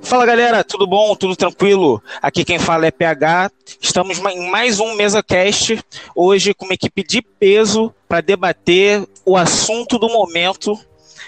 Fala galera, tudo bom? Tudo tranquilo? Aqui quem fala é PH. Estamos em mais um Mesa Cast, hoje com uma equipe de peso para debater o assunto do momento.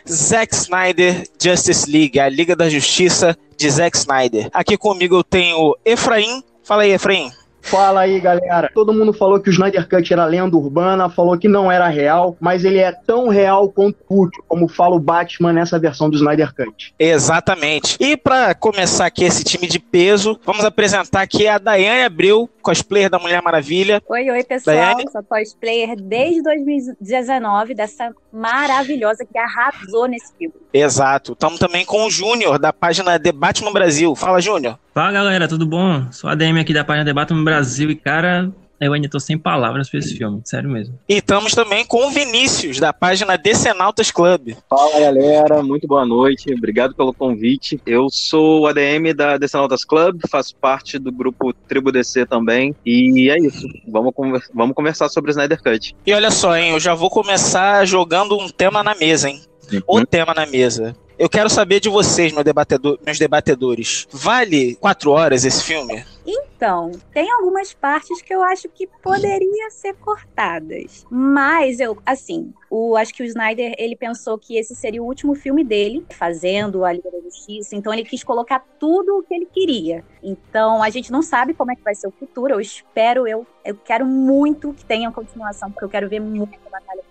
Zack Snyder Justice League, a Liga da Justiça de Zack Snyder. Aqui comigo eu tenho Efraim. Fala aí, Efraim. Fala aí, galera. Todo mundo falou que o Snyder Cut era lenda urbana, falou que não era real, mas ele é tão real quanto útil, como fala o Batman nessa versão do Snyder Cut. Exatamente. E para começar aqui esse time de peso, vamos apresentar aqui a Daiane Abreu, cosplayer da Mulher Maravilha. Oi, oi, pessoal. Daiane. Sou cosplayer desde 2019 dessa maravilhosa que arrasou nesse filme. Exato. Estamos também com o Júnior, da página The Batman Brasil. Fala, Júnior. Fala, galera, tudo bom? Sou a DM aqui da página The Batman Brasil e, cara, eu ainda tô sem palavras pra esse filme, sério mesmo. E estamos também com o Vinícius, da página Decenautas Club. Fala galera, muito boa noite, obrigado pelo convite. Eu sou o ADM da Decenautas Club, faço parte do grupo Tribo DC também, e é isso, vamos, conver vamos conversar sobre o Snyder Cut. E olha só, hein, eu já vou começar jogando um tema na mesa, hein? Uhum. O tema na mesa. Eu quero saber de vocês, meu debatedor, meus debatedores. Vale quatro horas esse filme? Então, tem algumas partes que eu acho que poderiam ser cortadas. Mas eu, assim, o, acho que o Snyder, ele pensou que esse seria o último filme dele, fazendo a Liga da Justiça, então ele quis colocar tudo o que ele queria. Então, a gente não sabe como é que vai ser o futuro, eu espero, eu, eu quero muito que tenha continuação, porque eu quero ver muito a Batalha do.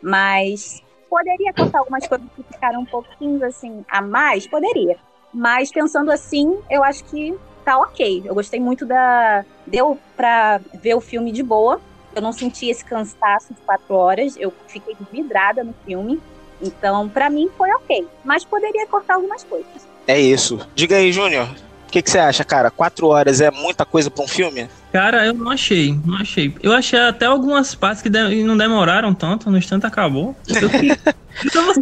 Mas Poderia cortar algumas coisas que um pouquinho assim a mais? Poderia. Mas pensando assim, eu acho que tá ok. Eu gostei muito da. Deu pra ver o filme de boa. Eu não senti esse cansaço de quatro horas. Eu fiquei vidrada no filme. Então, para mim, foi ok. Mas poderia cortar algumas coisas. É isso. Diga aí, Júnior. O que, que você acha, cara? Quatro horas é muita coisa pra um filme? Cara, eu não achei, não achei. Eu achei até algumas partes que de não demoraram tanto, no instante acabou. Então,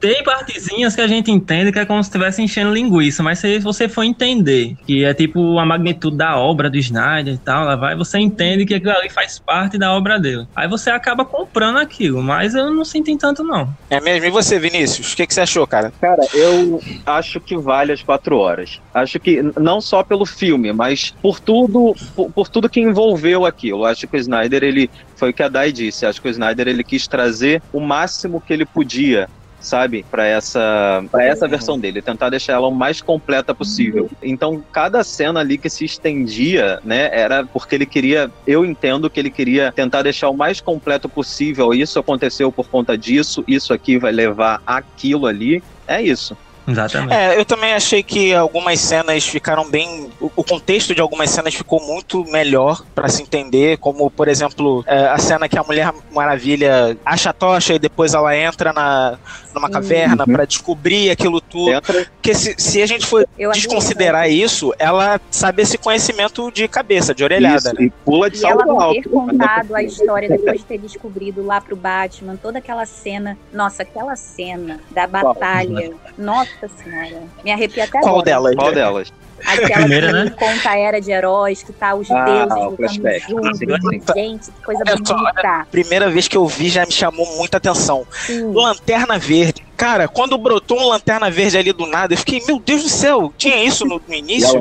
tem partezinhas que a gente entende que é como se estivesse enchendo linguiça, mas se você for entender que é tipo a magnitude da obra do Snyder e tal, lá vai, você entende que aquilo ali faz parte da obra dele. Aí você acaba comprando aquilo, mas eu não senti tanto não. É mesmo? E você, Vinícius? O que, que você achou, cara? Cara, eu acho que vale as quatro horas. Acho que não só pelo filme, mas por tudo, por, por tudo que envolveu aquilo. Acho que o Snyder, ele foi o que a Dai disse. Acho que o Snyder ele quis trazer o máximo que ele podia sabe, para essa para essa versão dele, tentar deixar ela o mais completa possível. Então, cada cena ali que se estendia, né, era porque ele queria, eu entendo que ele queria tentar deixar o mais completo possível. Isso aconteceu por conta disso, isso aqui vai levar aquilo ali. É isso. Exatamente. É, eu também achei que algumas cenas ficaram bem. O, contexto de algumas cenas ficou muito melhor para se entender, como, por exemplo, é, a cena que a Mulher Maravilha acha a tocha e depois ela entra na, numa caverna uhum. para descobrir aquilo tudo. Entra. Porque se, se a gente for eu desconsiderar isso, ela sabe esse conhecimento de cabeça, de orelhada. Isso, né? E pula de e salto ela alto. ter contado a história depois de ter descobrido lá pro Batman, toda aquela cena. Nossa, aquela cena da batalha. Nossa senhora. Me arrepia até Qual agora. delas? Qual delas? Aquela Primeira, que né? conta a era de heróis, que tá os ah, deuses lutando juntos. Gente, que coisa bonita. Primeira vez que eu vi já me chamou muita atenção. Sim. Lanterna Verde Cara, quando brotou um lanterna verde ali do nada, eu fiquei, meu Deus do céu, tinha isso no, no início?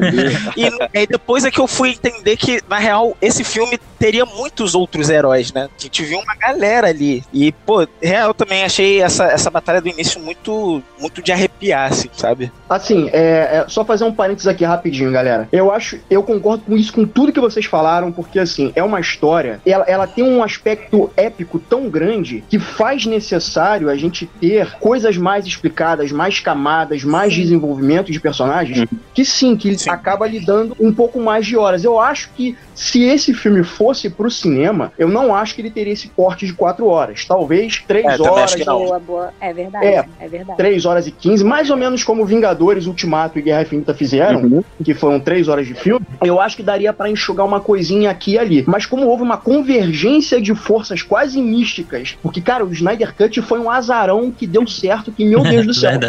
e aí depois é que eu fui entender que, na real, esse filme teria muitos outros heróis, né? A gente viu uma galera ali. E, pô, real também achei essa, essa batalha do início muito, muito de arrepiar, assim, sabe? Assim, é, é, só fazer um parênteses aqui rapidinho, galera. Eu acho, eu concordo com isso, com tudo que vocês falaram, porque, assim, é uma história, ela, ela tem um aspecto épico tão grande que faz necessário a gente ter coisas mais explicadas, mais camadas, mais desenvolvimento de personagens, uhum. que sim, que sim. acaba lhe dando um pouco mais de horas. Eu acho que se esse filme fosse pro cinema, eu não acho que ele teria esse corte de quatro horas. Talvez três é, horas. Boa, boa. É verdade. É, é verdade. Três horas e quinze, mais ou menos como Vingadores, Ultimato e Guerra Infinita fizeram, uhum. que foram três horas de filme. Eu acho que daria para enxugar uma coisinha aqui e ali. Mas como houve uma convergência de forças quase místicas, porque, cara, o Snyder Cut foi um azarão que deu certo, que, meu Deus do céu.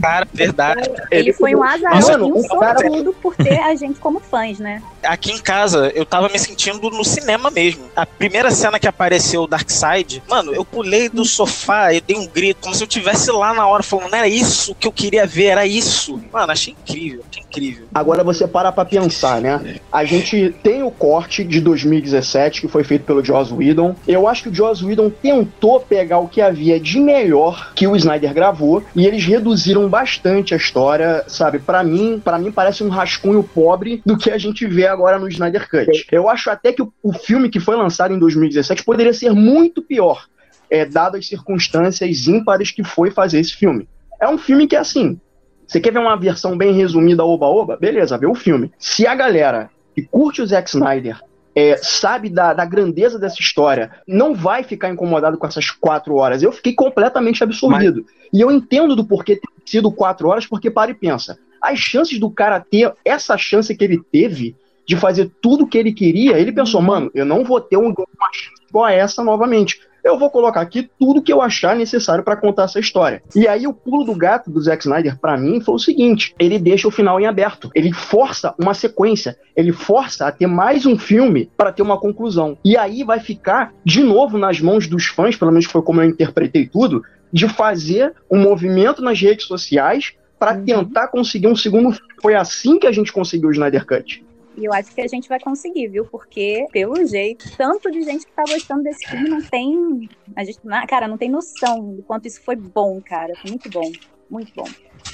Cara, verdade. Ele foi um azarzinho sortudo por ter a gente como fãs, né? Aqui em casa, eu tava me sentindo no cinema mesmo. A primeira cena que apareceu o Darkseid, mano, eu pulei do sofá, eu dei um grito, como se eu tivesse lá na hora, falando, não era isso que eu queria ver, era isso. Mano, achei incrível, achei incrível. Agora você para pra pensar, né? A gente tem o corte de 2017, que foi feito pelo Joss Whedon. Eu acho que o Joss Whedon tentou pegar o que havia de melhor que o Snyder gravou, e eles reduziram bastante a história, sabe? Para mim, para mim parece um rascunho pobre do que a gente vê agora no Snyder Cut. Eu acho até que o, filme que foi lançado em 2017 poderia ser muito pior, é, dado as circunstâncias ímpares que foi fazer esse filme. É um filme que, assim, você quer ver uma versão bem resumida, oba-oba? Beleza, vê o filme. Se a galera que curte o Zack Snyder é, sabe da, da, grandeza dessa história, não vai ficar incomodado com essas quatro horas. Eu fiquei completamente absorvido. Mas... E eu entendo do porquê ter sido quatro horas, porque para e pensa. As chances do cara ter essa chance que ele teve de fazer tudo o que ele queria, ele pensou, mano, eu não vou ter uma chance igual a essa novamente eu vou colocar aqui tudo que eu achar necessário para contar essa história. E aí o pulo do gato do Zack Snyder para mim foi o seguinte, ele deixa o final em aberto. Ele força uma sequência, ele força a ter mais um filme para ter uma conclusão. E aí vai ficar de novo nas mãos dos fãs, pelo menos foi como eu interpretei tudo, de fazer um movimento nas redes sociais para uhum. tentar conseguir um segundo filme. Foi assim que a gente conseguiu o Snyder Cut. E eu acho que a gente vai conseguir, viu? Porque, pelo jeito, tanto de gente que tá gostando desse filme não tem. A gente, cara, não tem noção do quanto isso foi bom, cara. Foi muito bom. Muito bom.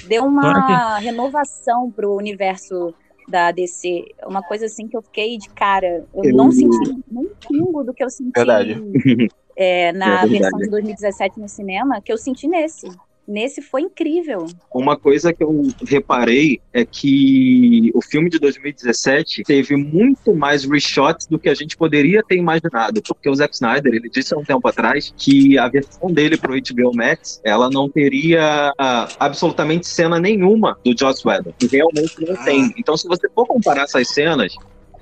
Deu uma renovação pro universo da DC. Uma coisa assim que eu fiquei de cara. Eu, eu... não senti nem pingo do que eu senti é, na é versão de 2017 no cinema, que eu senti nesse. Nesse foi incrível. Uma coisa que eu reparei é que o filme de 2017 teve muito mais reshots do que a gente poderia ter imaginado, porque o Zack Snyder, ele disse há um tempo atrás que a versão dele pro HBO Max, ela não teria ah, absolutamente cena nenhuma do Joss Whedon, que realmente não tem. Então, se você for comparar essas cenas,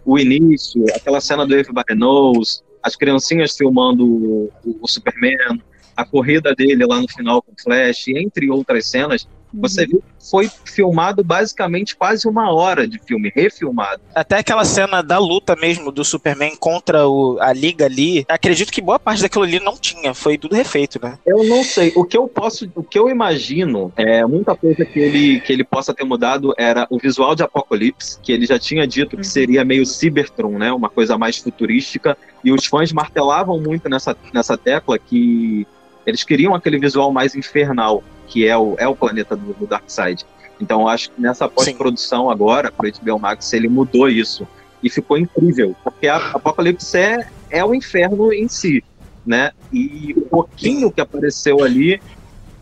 o início, aquela cena do Everybody Knows, as criancinhas filmando o, o Superman, a corrida dele lá no final com Flash, entre outras cenas, você uhum. viu que foi filmado basicamente quase uma hora de filme, refilmado. Até aquela cena da luta mesmo do Superman contra o, a Liga ali, acredito que boa parte daquilo ali não tinha, foi tudo refeito, né? Eu não sei. O que eu posso, o que eu imagino, é muita coisa que ele, que ele possa ter mudado era o visual de Apocalipse, que ele já tinha dito que uhum. seria meio Cybertron, né? Uma coisa mais futurística. E os fãs martelavam muito nessa, nessa tecla que eles queriam aquele visual mais infernal, que é o, é o planeta do, do Darkseid. Então eu acho que nessa pós-produção agora, para o HBO Max, ele mudou isso. E ficou incrível, porque a Apocalipse é, é o inferno em si, né? E o pouquinho que apareceu ali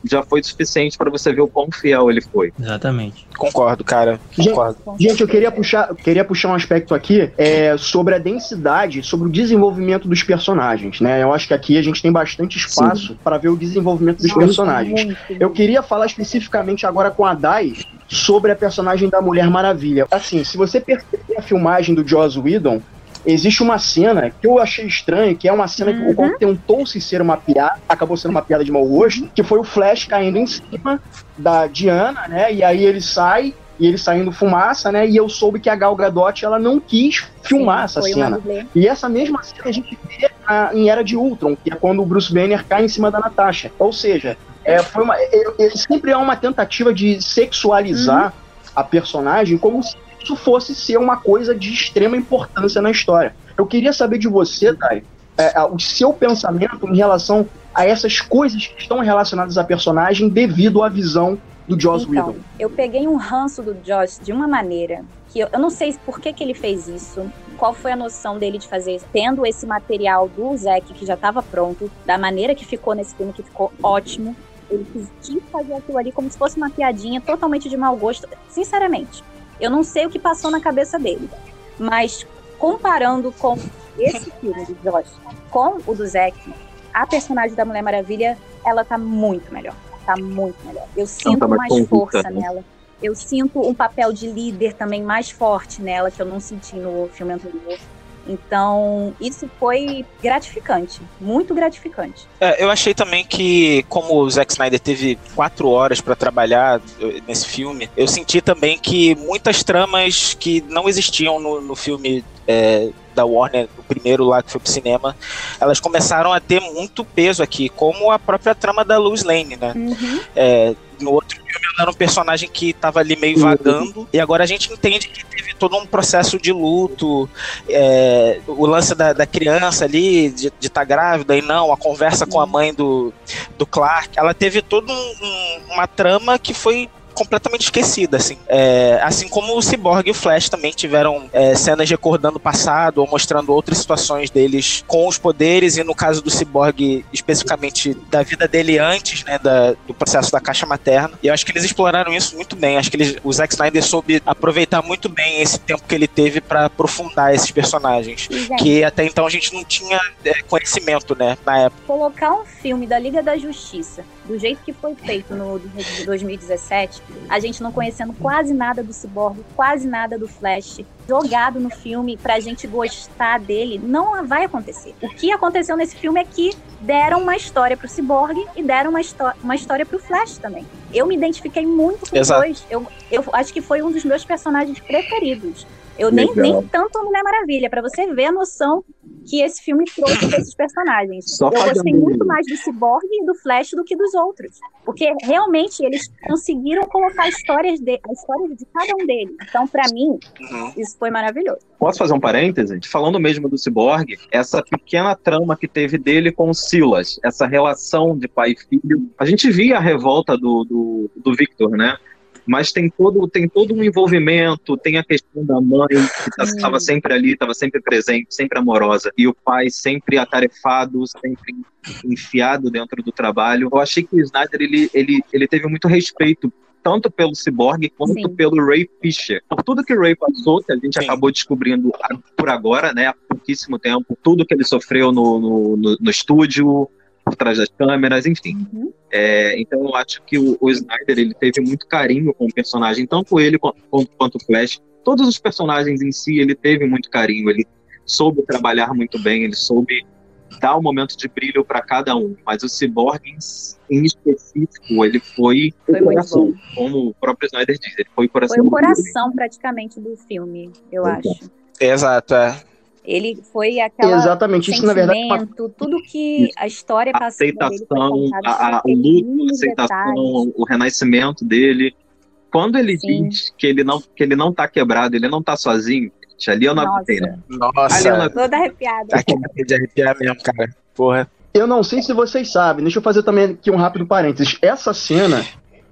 já foi suficiente para você ver o quão fiel ele foi. Exatamente. Concordo, cara. Concordo. Gente, gente eu queria puxar, queria puxar um aspecto aqui é, sobre a densidade, sobre o desenvolvimento dos personagens, né? Eu acho que aqui a gente tem bastante espaço para ver o desenvolvimento dos personagens. Muito. Eu queria falar especificamente agora com a Dai sobre a personagem da Mulher Maravilha. Assim, se você perceber a filmagem do Joss Whedon, existe uma cena que eu achei estranha, que é uma cena uhum. que o tentou-se ser uma piada, acabou sendo uma piada de mau gosto, que foi o Flash caindo em cima da Diana, né? E aí ele sai e ele saindo fumaça, né? E eu soube que a Gal Gadot ela não quis filmar Sim, essa cena. E essa mesma cena a gente vê na, em Era de Ultron, que é quando o Bruce Banner cai em cima da Natasha. Ou seja, é, foi uma, é, é, sempre é uma tentativa de sexualizar uhum. a personagem como se isso fosse ser uma coisa de extrema importância na história. Eu queria saber de você, Dai, é, o seu pensamento em relação a essas coisas que estão relacionadas à personagem devido à visão do Joss então, Whedon. Eu peguei um ranço do Joss de uma maneira que eu, eu não sei por que, que ele fez isso, qual foi a noção dele de fazer, tendo esse material do Zack que já estava pronto, da maneira que ficou nesse filme, que ficou ótimo. Ele quis fazer aquilo ali como se fosse uma piadinha totalmente de mau gosto. Sinceramente, eu não sei o que passou na cabeça dele, mas comparando com esse filme de Josh com o do Zack, a personagem da Mulher Maravilha, ela tá muito melhor. Tá muito melhor. Eu sinto tá mais, mais força né? nela. Eu sinto um papel de líder também mais forte nela, que eu não senti no filme anterior. Então, isso foi gratificante, muito gratificante. É, eu achei também que, como o Zack Snyder teve quatro horas para trabalhar nesse filme, eu senti também que muitas tramas que não existiam no, no filme é, da Warner, o primeiro lá que foi pro cinema, elas começaram a ter muito peso aqui, como a própria trama da Lois Lane, né? Uhum. É, no outro era um personagem que estava ali meio vagando, e agora a gente entende que teve todo um processo de luto, é, o lance da, da, criança ali, de estar tá grávida e não, a conversa com a mãe do, do Clark, ela teve toda um, um, uma trama que foi completamente esquecida, assim. É, assim como o Cyborg e o Flash também tiveram é, cenas recordando o passado ou mostrando outras situações deles com os poderes, e no caso do Cyborg, especificamente da vida dele antes, né, da, do processo da caixa materna. E eu acho que eles exploraram isso muito bem. Acho que eles, o Zack Snyder soube aproveitar muito bem esse tempo que ele teve para aprofundar esses personagens. Exato. Que até então a gente não tinha é, conhecimento, né, na época. Colocar um filme da Liga da Justiça do jeito que foi feito no de 2017, a gente não conhecendo quase nada do Cyborg, quase nada do Flash, jogado no filme pra gente gostar dele, não vai acontecer. O que aconteceu nesse filme é que deram uma história pro Cyborg e deram uma, uma história pro Flash também. Eu me identifiquei muito com os dois. Eu, eu acho que foi um dos meus personagens preferidos. Eu nem, nem tanto a Mulher Maravilha, para você ver a noção que esse filme trouxe desses personagens. Só eu gostei muito mais do Cyborg e do Flash do que dos outros. Porque realmente eles conseguiram colocar histórias de, a história de cada um deles. Então, para mim, uhum. isso foi maravilhoso. Posso fazer um parêntese? Falando mesmo do Cyborg, essa pequena trama que teve dele com o Silas, essa relação de pai e filho. A gente via a revolta do, do, do Victor, né? Mas tem todo, tem todo um envolvimento, tem a questão da mãe, que estava tá, sempre ali, estava sempre presente, sempre amorosa, e o pai sempre atarefado, sempre enfiado dentro do trabalho. Eu achei que o Snyder, ele, ele, ele teve muito respeito tanto pelo Cyborg quanto Sim. pelo Ray Fisher. Por tudo que o Ray passou, que a gente Sim. acabou descobrindo por agora, né, há pouquíssimo tempo, tudo que ele sofreu no, no, no, no estúdio, por trás das câmeras, enfim. Uhum. É, então eu acho que o, o, Snyder ele teve muito carinho com o personagem, tanto ele quanto, quanto o Flash. Todos os personagens em si ele teve muito carinho, ele soube trabalhar muito bem, ele soube dar um momento de brilho para cada um. Mas o Cyborg em, específico, ele foi, foi o coração, como o próprio Snyder diz, ele foi o coração. Foi o coração praticamente do filme, eu acho. Exato, é. Ele foi aquela Exatamente, isso na verdade tudo que a história a aceitação, a, a, o luto, a aceitação, detalhes. o renascimento dele. Quando ele Sim. diz que ele não que ele não tá quebrado, ele não tá sozinho, ali eu não aguentei, né? Nossa, ali eu toda arrepiada. Aqui de arrepiar mesmo, cara. Porra. Eu não sei se vocês sabem, deixa eu fazer também aqui um rápido parênteses. Essa cena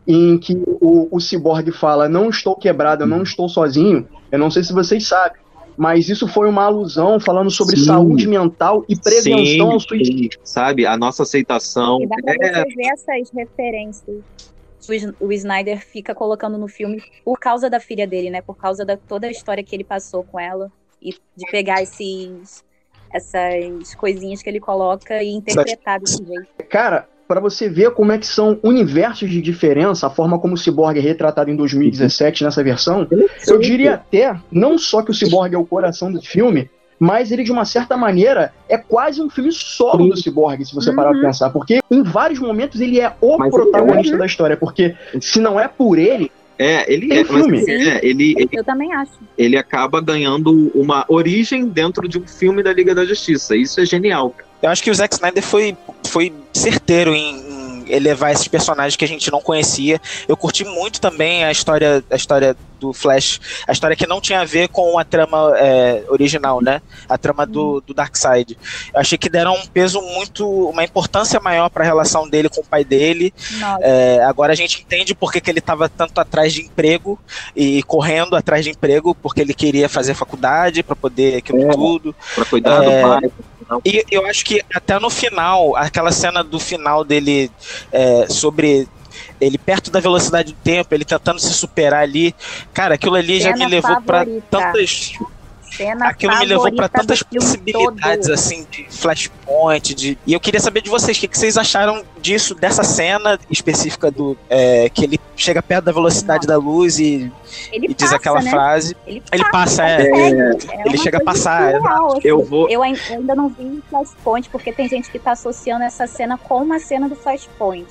em que o, o Cyborg fala, não estou quebrado, eu não estou sozinho, eu não sei se vocês sabem, mas isso foi uma alusão falando sobre sim. saúde mental e prevenção sim, ao suicídio. Sabe, a nossa aceitação. E dá pra é... você ver essas referências o Snyder fica colocando no filme por causa da filha dele, né? Por causa da toda a história que ele passou com ela e de pegar esses essas coisinhas que ele coloca e interpretar desse jeito. Cara, para você ver como é que são universos de diferença, a forma como o Cyborg é retratado em 2017 nessa versão, eu diria até, não só que o Cyborg é o coração do filme, mas ele, de uma certa maneira, é quase um filme solo do Cyborg, se você uhum. parar pra pensar. Porque em vários momentos ele é o mas protagonista é, da história. Porque se não é por ele. É, ele é, filme. Mas, é, ele, ele, Eu também acho. Ele acaba ganhando uma origem dentro de um filme da Liga da Justiça. Isso é genial. Eu acho que o Zack Snyder foi, foi certeiro em, elevar esses personagens que a gente não conhecia. Eu curti muito também a história, a história do Flash, a história que não tinha a ver com a trama é, original, né? A trama do, do Darkseid. Eu achei que deram um peso muito, uma importância maior para a relação dele com o pai dele. É, agora a gente entende por que, que ele estava tanto atrás de emprego e correndo atrás de emprego, porque ele queria fazer faculdade para poder aquilo é, tudo. Para cuidar é, do pai. E eu acho que até no final, aquela cena do final dele é, sobre ele perto da velocidade do tempo, ele tentando se superar ali. Cara, aquilo ali Cena já me levou para tantas cena Aquilo me levou para tantas possibilidades, todo. assim, de flashpoint, de... E eu queria saber de vocês, o que, que vocês acharam disso, dessa cena específica do... é, que ele chega perto da velocidade da luz e, Ele e diz passa, aquela né? frase. Ele, Ele passa, é. consegue. É ele chega a passar, surreal, assim. Eu vou. Eu ain- eu ainda não vi Flashpoint, porque tem gente que tá associando essa cena com uma cena do Flashpoint.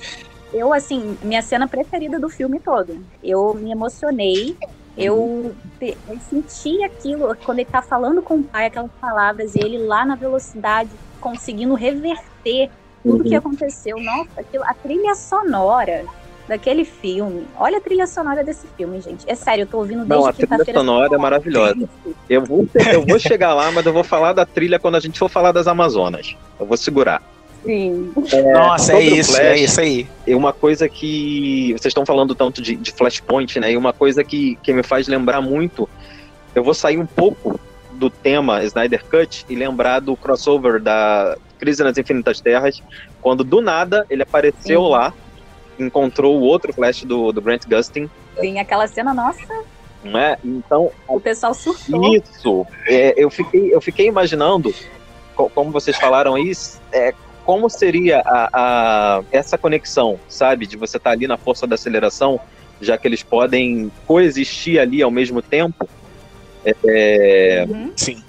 Eu, assim, minha cena preferida do filme todo. Eu me emocionei. Eu, eu senti aquilo quando ele tá falando com o pai, aquelas palavras, e ele lá na velocidade, conseguindo reverter tudo que aconteceu. Nossa, aquilo, a trilha sonora daquele filme. Olha a trilha sonora desse filme, gente. É sério, eu tô ouvindo desde Não, a trilha quinta-feira. sonora é maravilhosa. Eu vou, eu vou chegar lá, mas eu vou falar da trilha quando a gente for falar das Amazonas. Eu vou segurar. Sim. Nossa, é sobre o isso, Flash, é isso aí. E uma coisa que. Vocês estão falando tanto de, de Flashpoint, né? E uma coisa que, que me faz lembrar muito. Eu vou sair um pouco do tema Snyder Cut e lembrar do crossover da Crise nas Infinitas Terras, quando do nada ele apareceu Sim. lá, encontrou o outro Flash do, do Grant Gustin, Sim, aquela cena, nossa, não é? Então, o pessoal surtou. Isso. É, eu, fiquei, eu fiquei imaginando, co- como vocês falaram aí, é, como seria a, a- essa conexão, sabe? De você estar ali na força da aceleração, já que eles podem coexistir ali ao mesmo tempo. É, Uhum. Sim.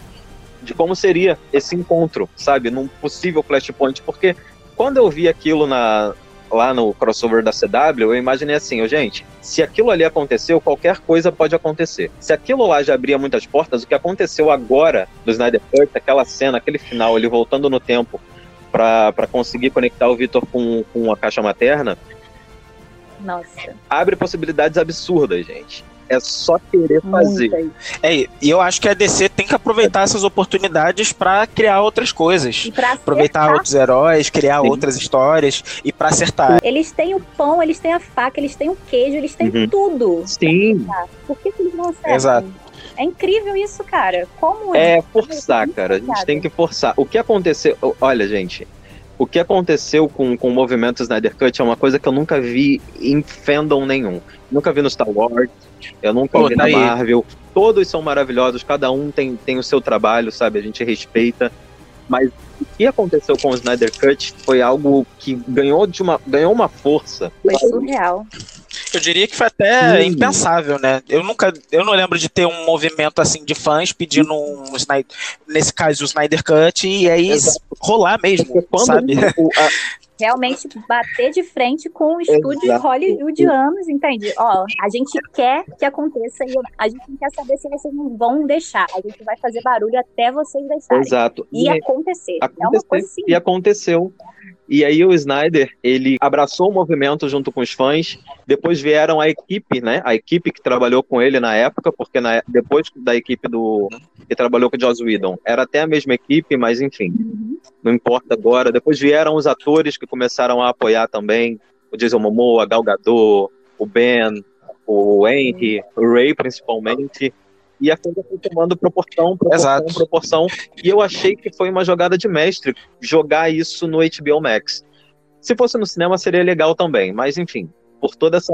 de como seria esse encontro, sabe? Num possível flashpoint. Porque quando eu vi aquilo na, lá no crossover da CW, eu imaginei assim, ô, gente, se aquilo ali aconteceu, qualquer coisa pode acontecer. Se aquilo lá já abria muitas portas, o que aconteceu agora do Snyder Cut, aquela cena, aquele final, ele voltando no tempo pra pra conseguir conectar o Victor com, com a caixa materna, Nossa, abre possibilidades absurdas, gente. É só querer fazer. É, e eu acho que a DC tem que aproveitar essas oportunidades pra criar outras coisas. E pra Aproveitar outros heróis, criar Sim. outras histórias e pra acertar. eles têm o pão, eles têm a faca, eles têm o queijo, eles têm Uhum. tudo. Sim, Por que, que eles não acertam? Exato. É incrível isso, cara. Como É forçar, cara. A gente tem que forçar. O que aconteceu. Olha, gente. O que aconteceu com, com o movimento Snyder Cut é uma coisa que eu nunca vi em fandom nenhum. Nunca vi no Star Wars, eu nunca Pô, vi tá na aí. Marvel. Todos são maravilhosos, cada um tem, tem o seu trabalho, sabe? A gente respeita. Mas o que aconteceu com o Snyder Cut foi algo que ganhou, de uma, ganhou uma força. Foi surreal. Eu diria que foi até Sim. impensável, né? Eu nunca, eu não lembro de ter um movimento assim de fãs pedindo um Snyder, nesse caso o Snyder Cut e aí Exato. rolar mesmo, Porque quando sabe? o- a- Realmente bater de frente com o estúdio Exato. hollywoodianos, entende? Ó, a gente quer que aconteça e a gente não quer saber se vocês não vão deixar. A gente vai fazer barulho até vocês deixarem. exato. E E aí- acontecer. É uma acontecer. coisa assim. E aconteceu. E aí o Snyder, ele abraçou o movimento junto com os fãs. Depois vieram a equipe, né? A equipe que trabalhou com ele na época, porque na- depois da equipe do que trabalhou com o Joss Whedon, era até a mesma equipe, mas enfim, não importa agora. Depois vieram os atores que começaram a apoiar também, o Jason Momoa, Gal Gadot, o Ben, o Henry, o Ray principalmente. E a coisa foi tomando proporção, proporção, Exato. proporção. E eu achei que foi uma jogada de mestre jogar isso no HBO Max. Se fosse no cinema seria legal também, mas enfim, por toda essa,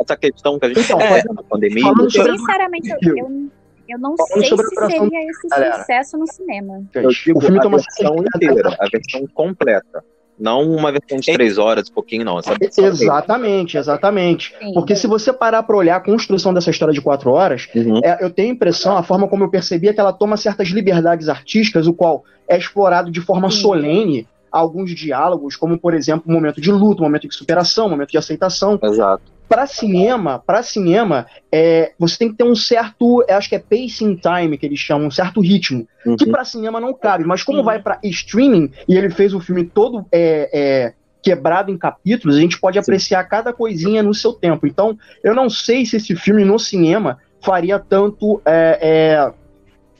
essa questão que a gente Então, está é, fazendo na pandemia. Sinceramente, eu, eu, eu não sei se seria esse Galera. sucesso no cinema. Eu digo o filme a versão inteira, a versão completa. Não uma versão de três horas, pouquinho não. Essa versão Exatamente, exatamente. Sim. Porque se você parar pra olhar a construção dessa história de quatro horas, Uhum. é, eu tenho a impressão, a forma como eu percebi é que ela toma certas liberdades artísticas, o qual é explorado de forma Sim. solene alguns diálogos, como por exemplo, um momento de luto, um momento de superação, um momento de aceitação. Exato. Para cinema, para cinema, é, você tem que ter um certo, acho que é pacing time que eles chamam, um certo ritmo, Uhum. que para cinema não cabe. Mas como Sim. vai para streaming e ele fez o filme todo é, é, quebrado em capítulos, a gente pode Sim. apreciar cada coisinha no seu tempo. Então, eu não sei se esse filme no cinema faria tanto é, é,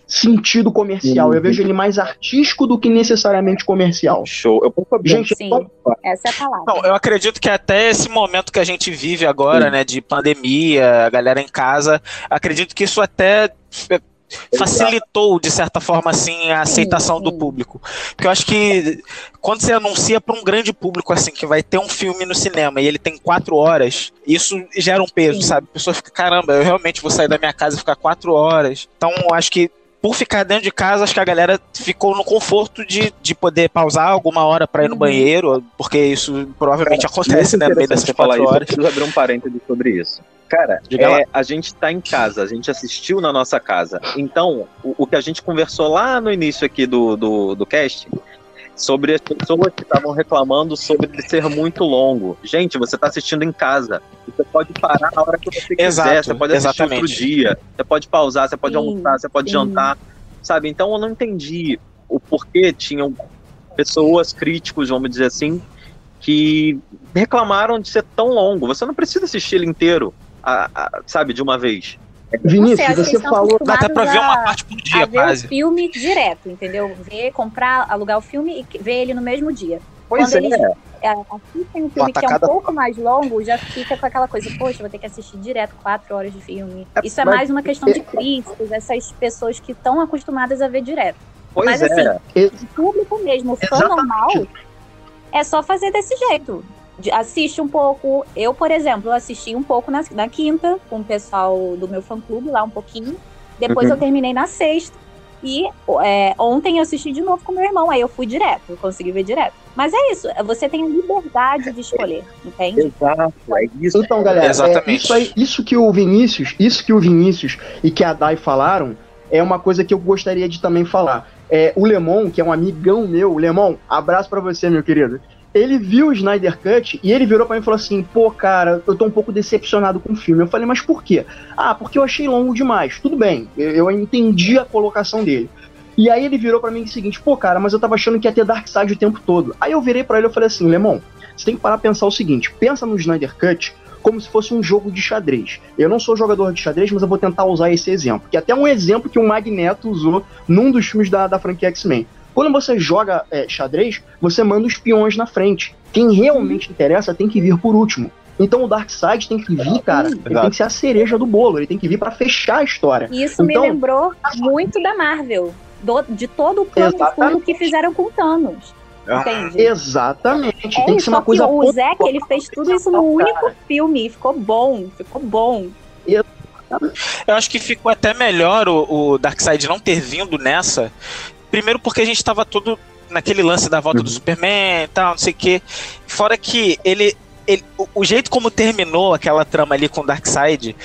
sentido comercial. Uhum. Eu vejo ele mais artístico do que necessariamente comercial. Show. Eu pouco Gente, Sim. então, Essa é a palavra. Não, eu acredito que até esse momento que a gente vive agora, Sim. né, de pandemia, a galera em casa, acredito que isso até é, facilitou, de certa forma, assim, a aceitação do sim. público. Porque eu acho que quando você anuncia para um grande público, assim, que vai ter um filme no cinema e ele tem quatro horas, isso gera um peso, Sim. sabe? A pessoa fica, caramba, eu realmente vou sair da minha casa e ficar quatro horas. Então, eu acho que por ficar dentro de casa, acho que a galera ficou no conforto de, de poder pausar alguma hora para ir no uhum. banheiro, porque isso provavelmente Cara, acontece, né, no meio dessas quatro horas. Eu preciso abrir um parênteses sobre isso. Cara, é, a gente tá em casa, a gente assistiu na nossa casa. Então, o, o que a gente conversou lá no início aqui do, do, do cast sobre as pessoas que estavam reclamando sobre ele ser muito longo. Gente, você está assistindo em casa. Você pode parar na hora que você quiser. Exato, você pode assistir exatamente. outro dia. Você pode pausar, você pode sim, almoçar, você pode sim. jantar. Sabe? Então eu não entendi o porquê tinham pessoas críticos, vamos dizer assim, que reclamaram de ser tão longo. Você não precisa assistir ele inteiro, a, a, sabe, de uma vez. Vinícius, você falou. Dá até pra ver uma parte por dia, ver quase. o filme direto, entendeu? Ver, comprar, alugar o filme e ver ele no mesmo dia. Pois Quando é. Eles assistem um filme que é um pouco mais longo, já fica com aquela coisa, poxa, vou ter que assistir direto quatro horas de filme. É, Isso é mas, mais uma questão de críticos, essas pessoas que estão acostumadas a ver direto. Pois mas é. assim, o público mesmo, o fã normal, é só fazer desse jeito assiste um pouco. Eu, por exemplo, assisti um pouco na, na quinta, com o pessoal do meu fã-clube lá um pouquinho. Depois uhum. eu terminei na sexta. E é, ontem eu assisti de novo com meu irmão, aí eu fui direto, consegui ver direto. Mas é isso, você tem a liberdade de escolher, entende? Exato, é isso. Então, galera, é, Exatamente. É, isso, aí, isso que o Vinícius, isso que o Vinícius e que a Dai falaram, é uma coisa que eu gostaria de também falar. É, o Lemon, que é um amigão meu, Lemon, abraço para você, meu querido ele viu o Snyder Cut e ele virou para mim e falou assim: pô, cara, eu tô um pouco decepcionado com o filme. Eu falei, mas por quê? Ah, porque eu achei longo demais. Tudo bem, eu, entendi a colocação dele. E aí ele virou para mim o seguinte: pô, cara, mas eu tava achando que ia ter Darkseid o tempo todo. Aí eu virei para ele e falei assim: Lemon, você tem que parar pra pensar o seguinte: pensa no Snyder Cut como se fosse um jogo de xadrez. Eu não sou jogador de xadrez, mas eu vou tentar usar esse exemplo, que é até um exemplo que o Magneto usou num dos filmes da, da franquia X-Men. Quando você joga é, xadrez, você manda os peões na frente. Quem realmente interessa tem que vir por último. Então o Darkseid tem que vir, cara, ele tem que ser a cereja do bolo, ele tem que vir para fechar a história. Isso então, me lembrou muito da Marvel, do, de todo o plano fundo que fizeram com Thanos. Ah, Entende? Exatamente. É, tem que ser uma coisa. O Zack, ele fez tudo isso no único filme e ficou bom. Ficou bom. Eu acho que ficou até melhor o, o Darkseid não ter vindo nessa, Primeiro porque a gente tava todo naquele lance da volta uhum. do Superman e tal, não sei o quê. Fora que ele. ele o, o, jeito como terminou aquela trama ali com o Darkseid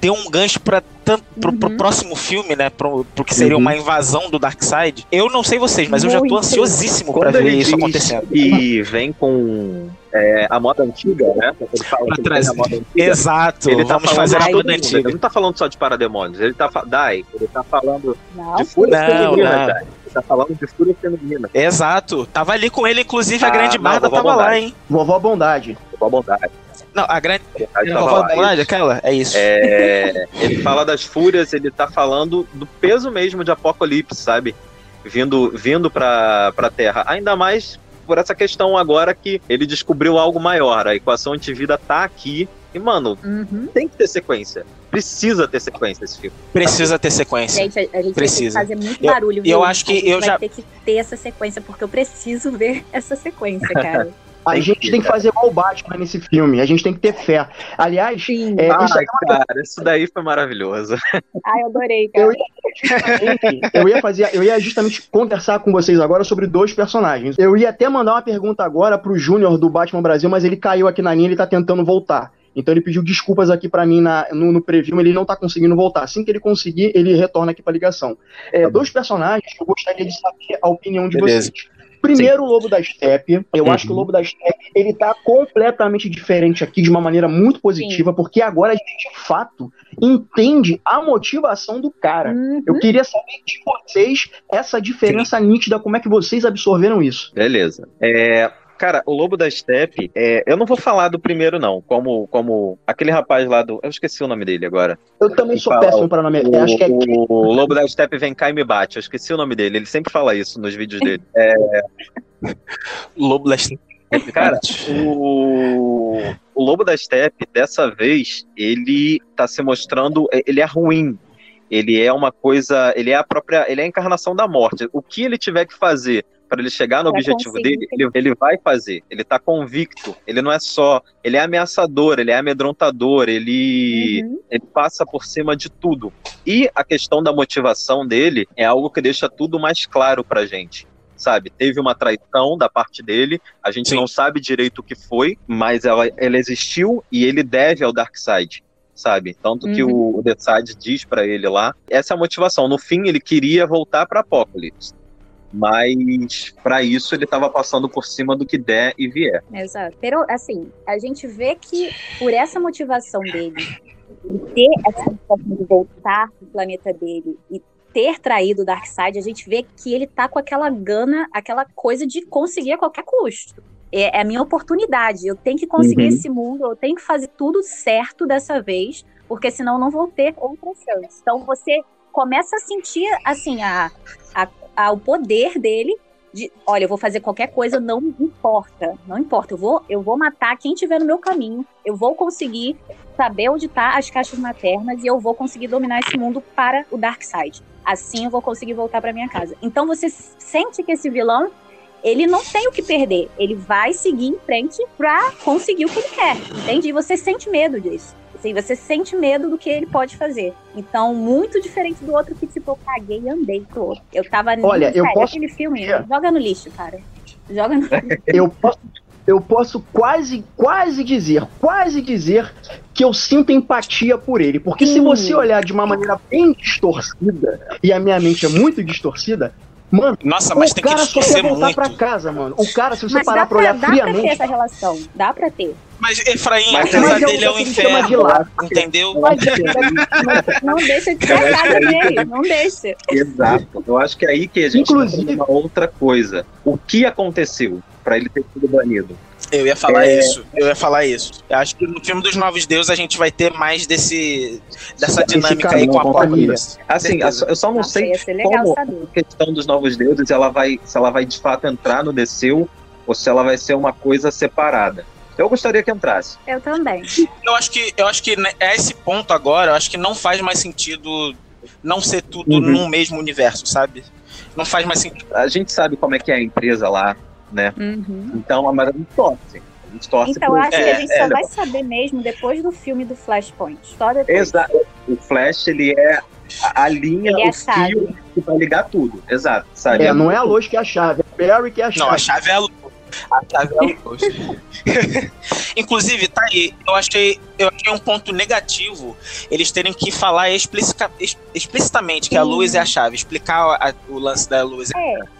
deu um gancho para tanto pro, pro, uhum. próximo filme, né? Pro, pro que seria uhum. uma invasão do Darkseid. Eu não sei vocês, mas Muito. eu já tô ansiosíssimo para ver isso acontecendo. E vem com é, a moda antiga, né? Ele fala pra trás. Antiga, Exato. Ele tá Vamos fazer a moda antiga. Ele não tá falando só de parademônios. Ele tá Dai, ele tá falando não, de fúria não, feminina, não. Ele tá falando de fúria feminina. Exato. Tava ali com ele, inclusive ah, a grande barda tava bondade. lá, hein? Vovó Bondade. Vovó Bondade. Não, a grande. Vovó Bondade, aquela? É isso. É, ele fala das fúrias, ele tá falando do peso mesmo de Apocalipse, sabe? Vindo, vindo pra, pra Terra. Ainda mais por essa questão agora que ele descobriu algo maior. A equação antivida tá aqui. E, mano, uhum. tem que ter sequência. Precisa ter sequência esse filme. Precisa ter sequência. Gente, a, a gente Precisa. vai ter que fazer muito barulho. Eu, eu acho que eu já. ter que ter essa sequência, porque eu preciso ver essa sequência, cara. A gente tem que fazer igual o Batman nesse filme. A gente tem que ter fé. Aliás, Sim. É, Ai, isso, é cara, isso daí foi maravilhoso. Ai, eu adorei, cara. Eu ia, eu ia, fazer, eu ia justamente conversar com vocês agora sobre dois personagens. Eu ia até mandar uma pergunta agora pro Júnior do Batman Brasil, mas ele caiu aqui na linha, ele tá tentando voltar. Então ele pediu desculpas aqui para mim na, no, no preview, ele não tá conseguindo voltar. Assim que ele conseguir, ele retorna aqui pra ligação. É, tá dois personagens que eu gostaria de saber a opinião de Beleza. vocês. Primeiro, o Lobo da Steppe. Eu uhum. acho que o Lobo da Steppe, ele tá completamente diferente aqui, de uma maneira muito positiva, Sim. porque agora a gente, de fato, entende a motivação do cara. Uhum. Eu queria saber de vocês essa diferença Sim. nítida, como é que vocês absorveram isso. Beleza. É, Cara, o Lobo da Steppe, é, eu não vou falar do primeiro, não. Como, como aquele rapaz lá do. Eu esqueci o nome dele agora. Eu também sou fala, péssimo para nome. O, acho que é... o, o Lobo da Steppe vem cá e me bate. Eu esqueci o nome dele. Ele sempre fala isso nos vídeos dele. É... Lobo da Steppe. Cara, o, o Lobo da Steppe, dessa vez, ele tá se mostrando. Ele é ruim. Ele é uma coisa. Ele é a própria. Ele é a encarnação da morte. O que ele tiver que fazer para ele chegar no pra objetivo dele, ele, ele vai fazer. Ele tá convicto. Ele não é só. Ele é ameaçador, ele é amedrontador, ele, uhum. ele passa por cima de tudo. E a questão da motivação dele é algo que deixa tudo mais claro pra gente sabe? Teve uma traição da parte dele, a gente Sim. não sabe direito o que foi, mas ela, ela existiu e ele deve ao Darkseid sabe? Tanto uhum. que o, o Decide diz para ele lá, essa é a motivação. No fim, ele queria voltar para Apocalipse. Mas para isso ele estava passando por cima do que der e vier. Exato. Pero, assim, a gente vê que por essa motivação dele, de ter essa motivação de voltar pro planeta dele e ter traído o Darkseid, a gente vê que ele tá com aquela gana, aquela coisa de conseguir a qualquer custo é, é a minha oportunidade. Eu tenho que conseguir uhum. esse mundo, eu tenho que fazer tudo certo dessa vez, porque senão não vou ter outra chance. Então você começa a sentir assim a, a, a, o poder dele de, olha, eu vou fazer qualquer coisa, não importa, não importa, eu vou, eu vou matar quem tiver no meu caminho, eu vou conseguir saber onde tá as caixas maternas e eu vou conseguir dominar esse mundo para o Dark Side. Assim eu vou conseguir voltar para minha casa. Então você sente que esse vilão ele não tem o que perder. Ele vai seguir em frente pra conseguir o que ele quer. Entende? E você sente medo disso. Assim, você sente medo do que ele pode fazer. Então, muito diferente do outro que, tipo, eu caguei e andei pro outro. Eu tava. Olha, sério, eu posso. Aquele filme, joga no lixo, cara. Joga no lixo. eu posso. Eu posso quase, quase dizer, quase dizer que eu sinto empatia por ele. Porque se você olhar de uma maneira bem distorcida, e a minha mente é muito distorcida, Mano, Nossa, mas tem que esquecer voltar muito. pra casa, mano. O cara, se você mas parar pra, olhar dá friamente... Dá pra ter essa relação, dá pra ter. Mas Efraim, mas, a casa dele é um inferno, lá, entendeu? não deixa de ser a casa dele, não deixa. Exato. Eu acho que é aí que a gente Inclusive, uma outra coisa. O que aconteceu para ele ter sido banido? Eu ia falar é... isso, eu ia falar isso. Eu acho que no filme dos Novos Deuses a gente vai ter mais desse dessa dinâmica aí com a Apocalipse. Assim, eu só não sei como saber. a questão dos Novos Deuses ela vai, se ela vai de fato entrar no DCU ou se ela vai ser uma coisa separada. Eu gostaria que entrasse. Eu também. Eu acho que eu acho que é esse ponto agora, eu acho que não faz mais sentido não ser tudo uhum. num mesmo universo, sabe? Não faz mais sentido. A gente sabe como é que é a empresa lá, né? Uhum. Então a Maria torce. A gente torce então, eu acho é, que a gente é, só vai saber mesmo depois do filme do Flashpoint. Só depois. Exato. O Flash, ele é a, linha, ele é o fio que vai ligar tudo. Exato, sabe? É, não é a luz que é a chave, é Barry que é a chave. Não, a chave é a luz. É. Inclusive, tá aí, eu achei, eu achei um ponto negativo eles terem que falar explica, explicitamente que a luz é a chave, explicar a, o lance da luz. É. É,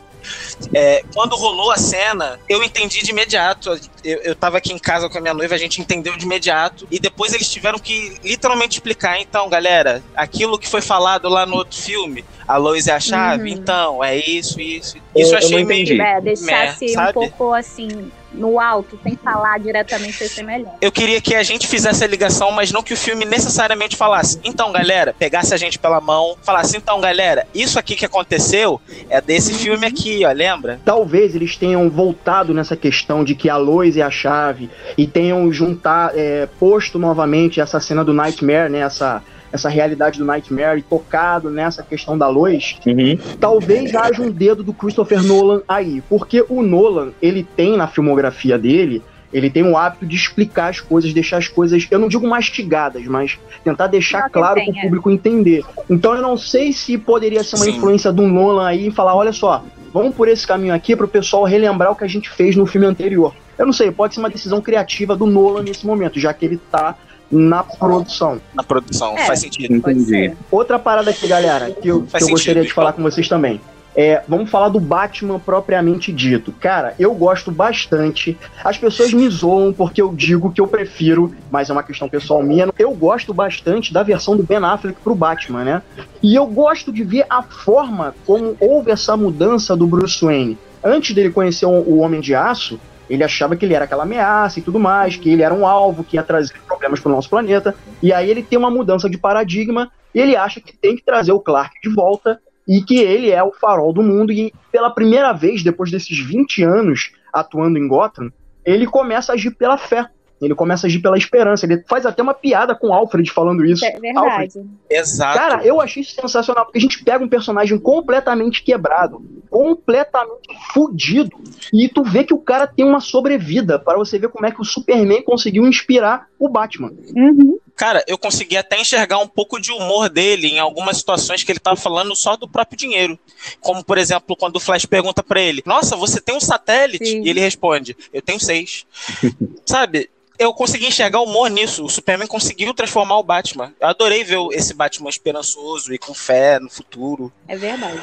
quando rolou a cena, eu entendi de imediato. Eu, eu tava aqui em casa com a minha noiva, a gente entendeu de imediato. E depois eles tiveram que literalmente explicar. Então, galera, aquilo que foi falado lá no outro filme, a Lois é a chave, uhum. então, é isso, isso. Isso eu, achei eu meio. É, deixasse um pouco assim no alto, sem falar diretamente, ia ser melhor. Eu queria que a gente fizesse a ligação, mas não que o filme necessariamente falasse. Então, galera, pegasse a gente pela mão, falasse, então, galera, isso aqui que aconteceu é desse filme aqui, ó, lembra? Talvez eles tenham voltado nessa questão de que a Lois é a chave e tenham juntar, é, posto novamente essa cena do Nightmare, né, essa essa realidade do Nightmare tocado nessa questão da luz, uhum. talvez haja um dedo do Christopher Nolan aí, porque o Nolan, ele tem na filmografia dele, ele tem o hábito de explicar as coisas, deixar as coisas, eu não digo mastigadas, mas tentar deixar não claro para o público entender. Então eu não sei se poderia ser uma Sim. influência do Nolan aí e falar, olha só, vamos por esse caminho aqui para o pessoal relembrar o que a gente fez no filme anterior. Eu não sei, pode ser uma decisão criativa do Nolan nesse momento, já que ele está na produção. Na produção, é, faz sentido. Entendi. Outra parada aqui, galera, que eu, que eu gostaria de falar com vocês também. É, vamos falar do Batman propriamente dito. Cara, eu gosto bastante. As pessoas me zoam porque eu digo que eu prefiro, mas é uma questão pessoal minha. Eu gosto bastante da versão do Ben Affleck pro Batman, né? E eu gosto de ver a forma como houve essa mudança do Bruce Wayne. Antes dele conhecer o Homem de Aço, ele achava que ele era aquela ameaça e tudo mais, que ele era um alvo que ia trazer problemas para o nosso planeta. E aí ele tem uma mudança de paradigma e ele acha que tem que trazer o Clark de volta e que ele é o farol do mundo. E pela primeira vez, depois desses 20 anos atuando em Gotham, ele começa a agir pela fé. Ele começa a agir pela esperança. Ele faz até uma piada com o Alfred falando isso. É verdade. Alfred. Exato. Cara, eu achei isso sensacional, porque a gente pega um personagem completamente quebrado, completamente fudido, e tu vê que o cara tem uma sobrevida, para você ver como é que o Superman conseguiu inspirar o Batman. Uhum. Cara, eu consegui até enxergar um pouco de humor dele em algumas situações que ele tava falando só do próprio dinheiro. Como, por exemplo, quando o Flash pergunta para ele: Nossa, você tem um satélite? Sim. E ele responde: Eu tenho seis. Sabe? Eu consegui enxergar humor nisso. O Superman conseguiu transformar o Batman. Eu adorei ver esse Batman esperançoso e com fé no futuro. É verdade.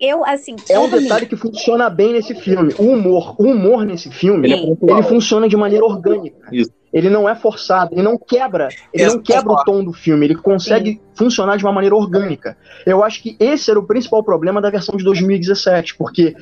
Eu, assim, É um detalhe que funciona bem nesse filme. O humor, o humor nesse filme, Sim. ele funciona de maneira orgânica. Isso. Ele não é forçado, ele não quebra, ele não quebra o tom do filme, ele consegue funcionar de uma maneira orgânica. Eu acho que esse era o principal problema da versão de 2017, porque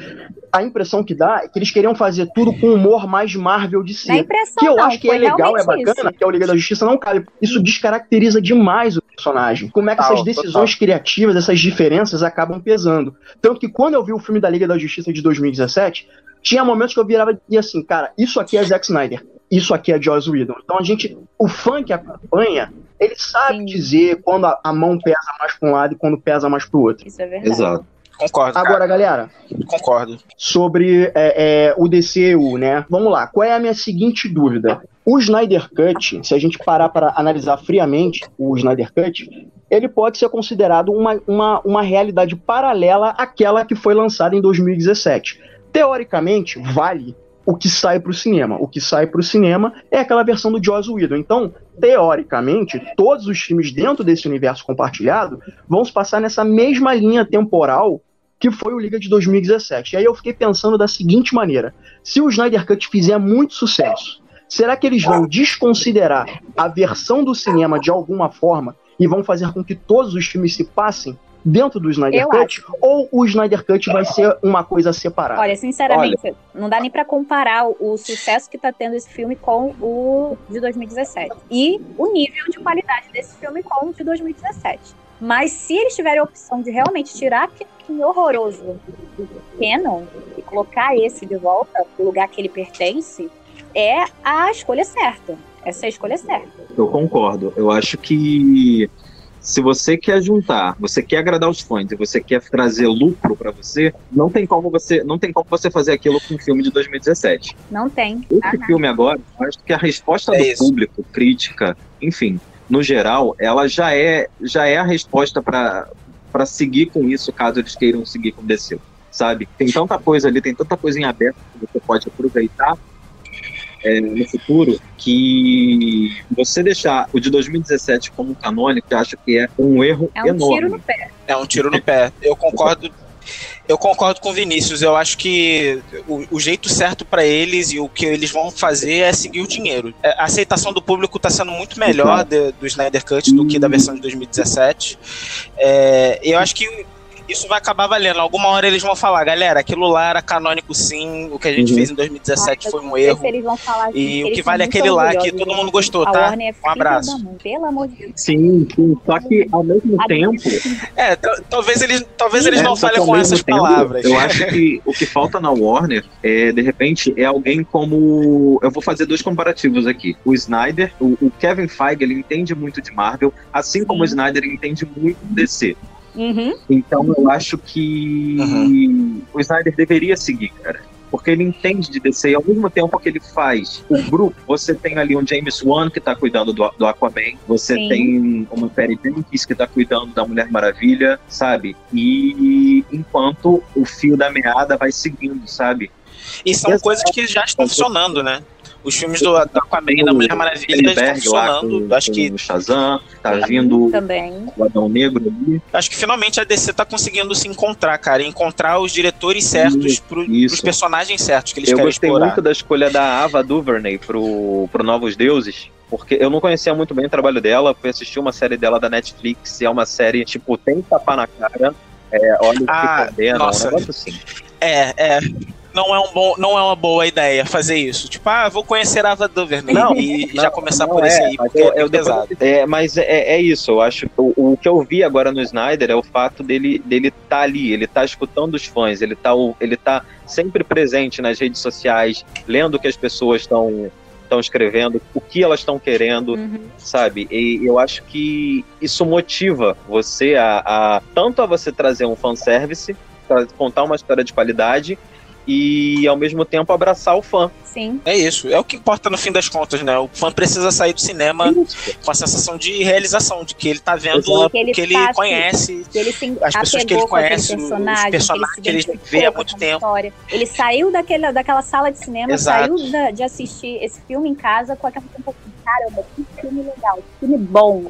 a impressão que dá é que eles queriam fazer tudo com humor mais Marvel de impressão Que eu não, acho que é legal, é bacana, isso. que é o Liga da Justiça não cabe. Isso descaracteriza demais o personagem. Como é que Total, essas decisões criativas, essas diferenças acabam pesando. Tanto que quando eu vi o filme da Liga da Justiça de 2017, tinha momentos que eu virava e assim, cara, isso aqui é Zack Snyder, isso aqui é Joss Whedon. Então a gente, o fã que acompanha, ele sabe Sim. dizer quando a, a mão pesa mais para um lado e quando pesa mais para o outro. Isso é verdade. Exato. Concordo. cara. Agora, galera, Concordo. sobre é, é, o DCU, né? Vamos lá, qual é a minha seguinte dúvida? O Snyder Cut, se a gente parar para analisar friamente o Snyder Cut, ele pode ser considerado uma, uma, uma realidade paralela àquela que foi lançada em 2017. Teoricamente, vale o que sai para o cinema. O que sai para o cinema é aquela versão do Joss Whedon. Então, teoricamente, todos os filmes dentro desse universo compartilhado vão se passar nessa mesma linha temporal que foi o Liga de 2017. E aí eu fiquei pensando da seguinte maneira: se o Snyder Cut fizer muito sucesso, será que eles vão desconsiderar a versão do cinema de alguma forma e vão fazer com que todos os filmes se passem dentro do Snyder Eu Cut? Ou o Snyder Cut vai ser uma coisa separada? Olha, sinceramente, não dá nem pra comparar o, sucesso que tá tendo esse filme com o de 2017. E o nível de qualidade desse filme com o de 2017. Mas se eles tiverem a opção de realmente tirar aquele filme horroroso do Canon e colocar esse de volta pro lugar que ele pertence, é a escolha certa. Essa é a escolha certa. Eu concordo. Eu acho que se você quer juntar, você quer agradar os fãs e você quer trazer lucro pra você, não tem como você, não tem como você fazer aquilo com um filme de 2017. Não tem. Esse Ah, não. filme agora, acho que a resposta É do isso. público, crítica, enfim, no geral, ela já é já é a resposta pra para seguir com isso, caso eles queiram seguir com DC, sabe? Tem tanta coisa ali, tem tanta coisa em aberto que você pode aproveitar é, no futuro que você deixar o de 2017 como canônico, eu acho que é um erro É um enorme. tiro no pé. É um tiro no pé. Eu concordo. Eu concordo com o Vinícius. Eu acho que o, o jeito certo pra eles e o que eles vão fazer é seguir o dinheiro. É, A aceitação do público tá sendo muito melhor de- do Snyder Cut do que da versão de 2017. É, eu acho que isso vai acabar valendo. Alguma hora eles vão falar, galera, aquilo lá era canônico sim, o que a gente Uhum. fez em 2017 foi um erro. se eles vão falar assim, E o que vale é aquele lá que todo mundo gente. gostou, A tá? É Um abraço. Pelo amor de Deus. Sim, sim, só que ao mesmo A- tempo É, talvez eles, talvez eles É, não falem com essas tempo, palavras. Eu acho que o que falta na Warner é, de repente, é alguém como. Eu vou fazer dois comparativos aqui. O Snyder, o, o Kevin Feige, ele entende muito de Marvel, assim como o Snyder entende muito de DC. Uhum. Então eu acho que o Snyder deveria seguir, cara. Porque ele entende de DC e ao mesmo tempo que ele faz o grupo, você tem ali um James Wan que tá cuidando do, do Aquaman, você Sim. tem uma Perry Jenkins que tá cuidando da Mulher Maravilha, sabe? E enquanto o fio da meada vai seguindo, sabe? E são Exato. coisas que já estão funcionando, né? Os filmes do, do Aquaman e da Mulher Maravilha estão funcionando. com, Acho que, o Shazam, tá vindo Também. o Adão Negro ali. acho que finalmente a DC tá conseguindo se encontrar, cara. Encontrar os diretores certos pro, isso. pros personagens certos que eles Eu querem gostei explorar. muito da escolha da Ava DuVernay pro, pro Novos Deuses, porque eu não conhecia muito bem o trabalho dela, fui assistir uma série dela da Netflix, e é uma série, tipo, tem tapa na cara, é, olha o Ah, que condena, nossa. um negócio assim. É, é. Não é, um bom, não é uma boa ideia fazer isso. Tipo, ah, vou conhecer a Ava DuVernay Não, e não, já começar não por esse é, aí, mas porque eu- é eu pesado. É, mas é, é isso, eu acho. O, o que eu vi agora no Snyder é o fato dele dele tá ali, ele tá escutando os fãs, ele tá, ele tá sempre presente nas redes sociais, lendo o que as pessoas estão estão escrevendo, o que elas estão querendo, uhum. sabe? E eu acho que isso motiva você a, a tanto a você trazer um fanservice, para contar uma história de qualidade e ao mesmo tempo abraçar o fã. Sim. É isso. É o que importa no fim das contas, né? O fã precisa sair do cinema isso. com a sensação de realização, de que ele tá vendo o que ele, que ele conhece, que ele as pessoas que ele conhece, personagem, os personagens que ele, que ele vê há muito tempo. História. Ele saiu daquele, daquela sala de cinema, Exato. saiu da, de assistir esse filme em casa com aquela um pouco caramba, que filme legal, que filme bom.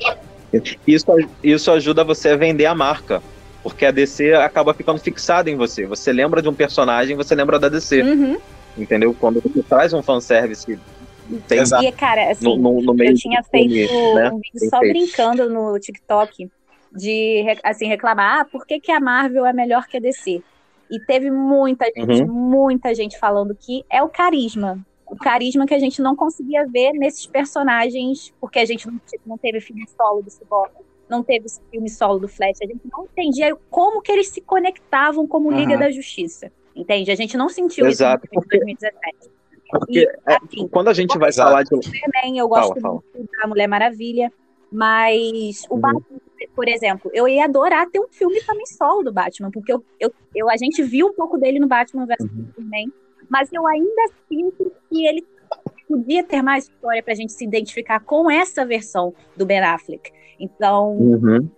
Isso, isso ajuda você a vender a marca. Porque a DC acaba ficando fixada em você. Você lembra de um personagem, você lembra da DC. Uhum. Entendeu? Quando você traz um fanservice tem e, cara, assim, no, no, no eu tinha feito filme, né? um vídeo só brincando no TikTok de assim, reclamar, ah, por que, que a Marvel é melhor que a DC? E teve muita gente, uhum. muita gente falando que é o carisma. O carisma que a gente não conseguia ver nesses personagens, porque a gente não, não teve filme solo do Cyborg não teve esse filme solo do Flash, a gente não entendia como que eles se conectavam como Liga uhum. da Justiça. Entende? A gente não sentiu Exato, isso em 2017. Porque e, é, assim, quando a gente vai falar de. Superman, eu gosto fala, muito da Mulher Maravilha, mas o uhum. Batman, por exemplo, eu ia adorar ter um filme também solo do Batman, porque eu, eu, eu a gente viu um pouco dele no Batman vs uhum. Superman, mas eu ainda sinto que ele podia ter mais história para a gente se identificar com essa versão do Ben Affleck. Então, uhum.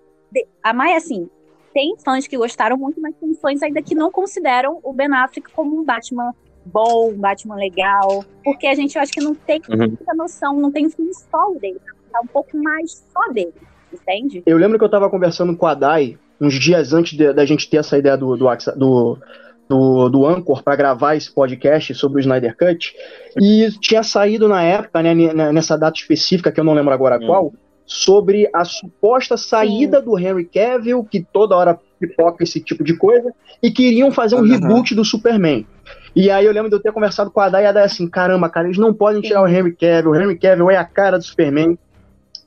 a Maia, assim, tem fãs que gostaram muito, mas tem fãs ainda que não consideram o Ben Affleck como um Batman bom, um Batman legal, porque a gente, eu acho que não tem uhum. muita noção, não tem um filme solo dele, tá um pouco mais só dele, entende? Eu lembro que eu tava conversando com a Dai uns dias antes da gente ter essa ideia do, do, do do, do Anchor para gravar esse podcast sobre o Snyder Cut. E tinha saído na época, né, nessa data específica, que eu não lembro agora hum. Sobre a suposta saída Sim. do Henry Cavill, que toda hora pipoca esse tipo de coisa, e queriam fazer um uhum. reboot do Superman. E aí eu lembro de eu ter conversado com a Day e a Day assim, caramba, cara, eles não podem tirar o Henry Cavill, o Henry Cavill é a cara do Superman.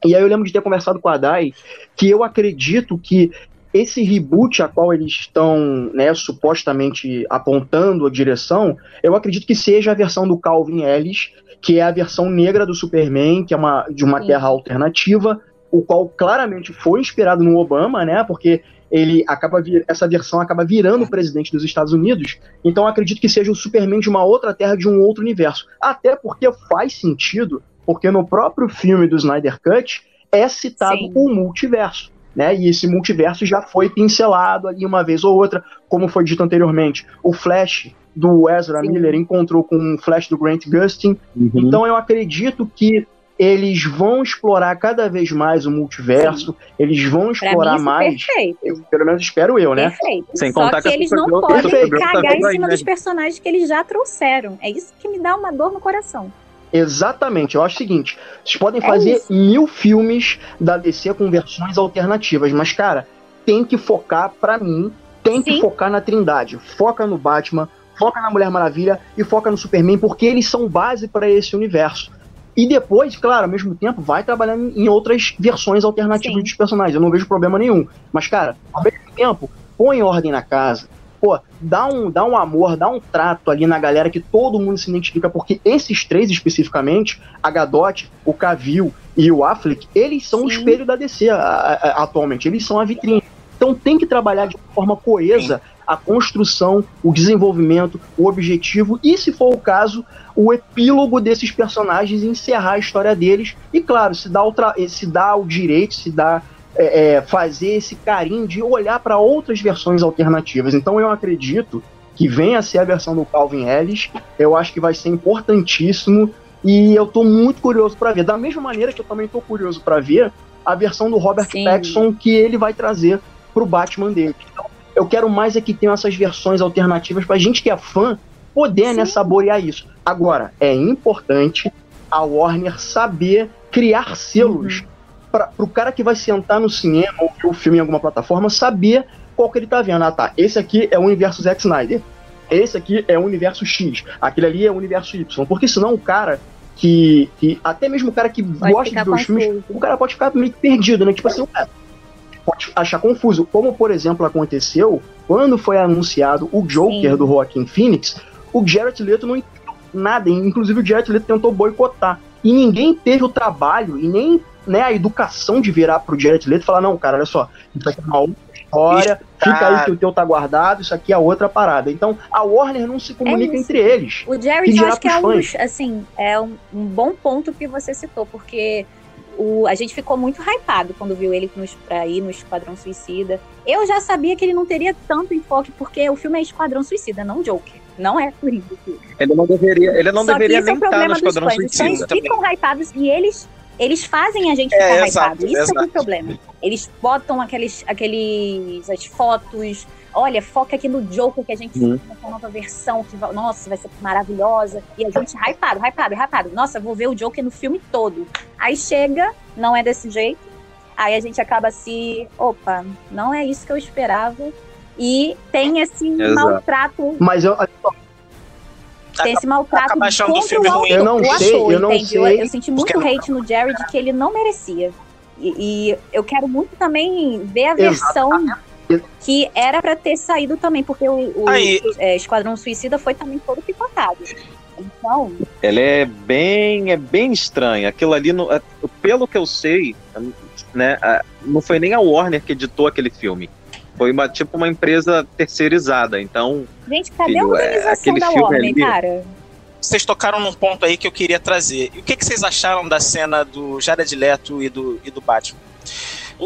E aí eu lembro de ter conversado com a Dai que eu acredito que esse reboot a qual eles estão né, supostamente apontando a direção, eu acredito que seja a versão do Calvin Ellis, que é a versão negra do Superman, que é uma, de uma Sim. terra alternativa, o qual claramente foi inspirado no Obama, né? Porque ele acaba vir, essa versão acaba virando o presidente dos Estados Unidos. Então acredito que seja o Superman de uma outra terra, de um outro universo. Até porque faz sentido, porque no próprio filme do Snyder Cut é citado Sim. o multiverso né? E esse multiverso já foi pincelado ali uma vez ou outra, como foi dito anteriormente. O Flash do Ezra Sim. Miller encontrou com o Flash do Grant Gustin. Uhum. Então eu acredito que eles vão explorar cada vez mais o multiverso, Sim. eles vão explorar mim, mais. Eu, pelo menos espero eu, né? Perfeito. Sem Só contar que, que eles não podem perfeito. cagar em cima dos personagens que eles já trouxeram. É isso que me dá uma dor no coração. Exatamente. Eu acho o seguinte: vocês podem é fazer isso. mil filmes da DC com versões alternativas, mas, cara, tem que focar, para mim, tem Sim. que focar na Trindade. Foca no Batman, foca na Mulher Maravilha e foca no Superman, porque eles são base para esse universo. E depois, claro, ao mesmo tempo, vai trabalhando em outras versões alternativas Sim. dos personagens. Eu não vejo problema nenhum. Mas, cara, ao mesmo tempo, põe ordem na casa pô, dá um, dá um amor, dá um trato ali na galera que todo mundo se identifica, porque esses três especificamente, a Gadot, o Cavill e o Affleck, eles são Sim. o espelho da DC a, a, atualmente, eles são a vitrine. Então tem que trabalhar de forma coesa Sim. A construção, o desenvolvimento, o objetivo e, se for o caso, o epílogo desses personagens e encerrar a história deles. E claro, se dá o, se dá o direito, se dá é, é, fazer esse carinho de olhar para outras versões alternativas. Então eu acredito que venha a ser a versão do Calvin Ellis. Eu acho que vai ser importantíssimo e eu estou muito curioso para ver. Da mesma maneira que eu também estou curioso para ver a versão do Robert Sim. Pattinson que ele vai trazer para o Batman dele. Então, eu quero mais é que tenham essas versões alternativas para a gente que é fã poder né, saborear isso. Agora, é importante a Warner saber criar selos uhum para o cara que vai sentar no cinema ou ver o filme em alguma plataforma saber qual que ele tá vendo. Ah, tá. Esse aqui é o universo Zack Snyder. Esse aqui é o universo X. Aquele ali é o universo Y. Porque senão o cara que. que até mesmo o cara que pode gosta de ver os filmes, o cara pode ficar meio perdido, né? Tipo assim, ué, pode achar confuso. Como, por exemplo, aconteceu quando foi anunciado o Joker Sim. do Joaquin Phoenix, o Jared Leto não entendeu nada. Inclusive o Jared Leto tentou boicotar. E ninguém teve o trabalho e nem né, a educação de virar pro Jared Leto e falar, não, cara, olha só, isso aqui é uma outra história, fica aí que o teu tá guardado, isso aqui é outra parada. Então, a Warner não se comunica é entre eles. O Jared, eu acho que é um, assim, é um, um bom ponto que você citou, porque o, a gente ficou muito hypado quando viu ele nos, aí no Esquadrão Suicida. Eu já sabia que ele não teria tanto enfoque, porque o filme é Esquadrão Suicida, não Joker. Não é Coringa. Ele não deveria, ele não Só deveria nem é estar no Esquadrão Suicida. Os fãs ficam hypados e eles eles fazem a gente é, ficar hypado. Isso exato. é o problema. Eles botam aqueles, aqueles as fotos. Olha, foca aqui no Joker que a gente uhum. fez nova versão, que nossa, vai ser maravilhosa. E a gente hypado, hypado, hypado. Nossa, vou ver o Joker no filme todo. Aí chega, não é desse jeito. Aí a gente acaba se, opa, não é isso que eu esperava. E tem esse Exato. maltrato. Mas eu, tem esse maltrato contra do filme o, ruim. Eu não o sei, ator, eu não entende? sei. Eu, eu senti muito Porque... hate no Jared que ele não merecia. E, e eu quero muito também ver a versão que era para ter saído também, porque o, o é, Esquadrão Suicida foi também todo picotado. Então. Ela é bem, é bem estranha. Aquilo ali, no, é, pelo que eu sei, né, não foi nem a Warner que editou aquele filme. Foi uma, tipo uma empresa terceirizada. Então. Gente, cadê filho, a é, organização é, da Warner, ali, cara? Vocês tocaram num ponto aí que eu queria trazer. E o que, que vocês acharam da cena do Jared Leto e do, e do Batman?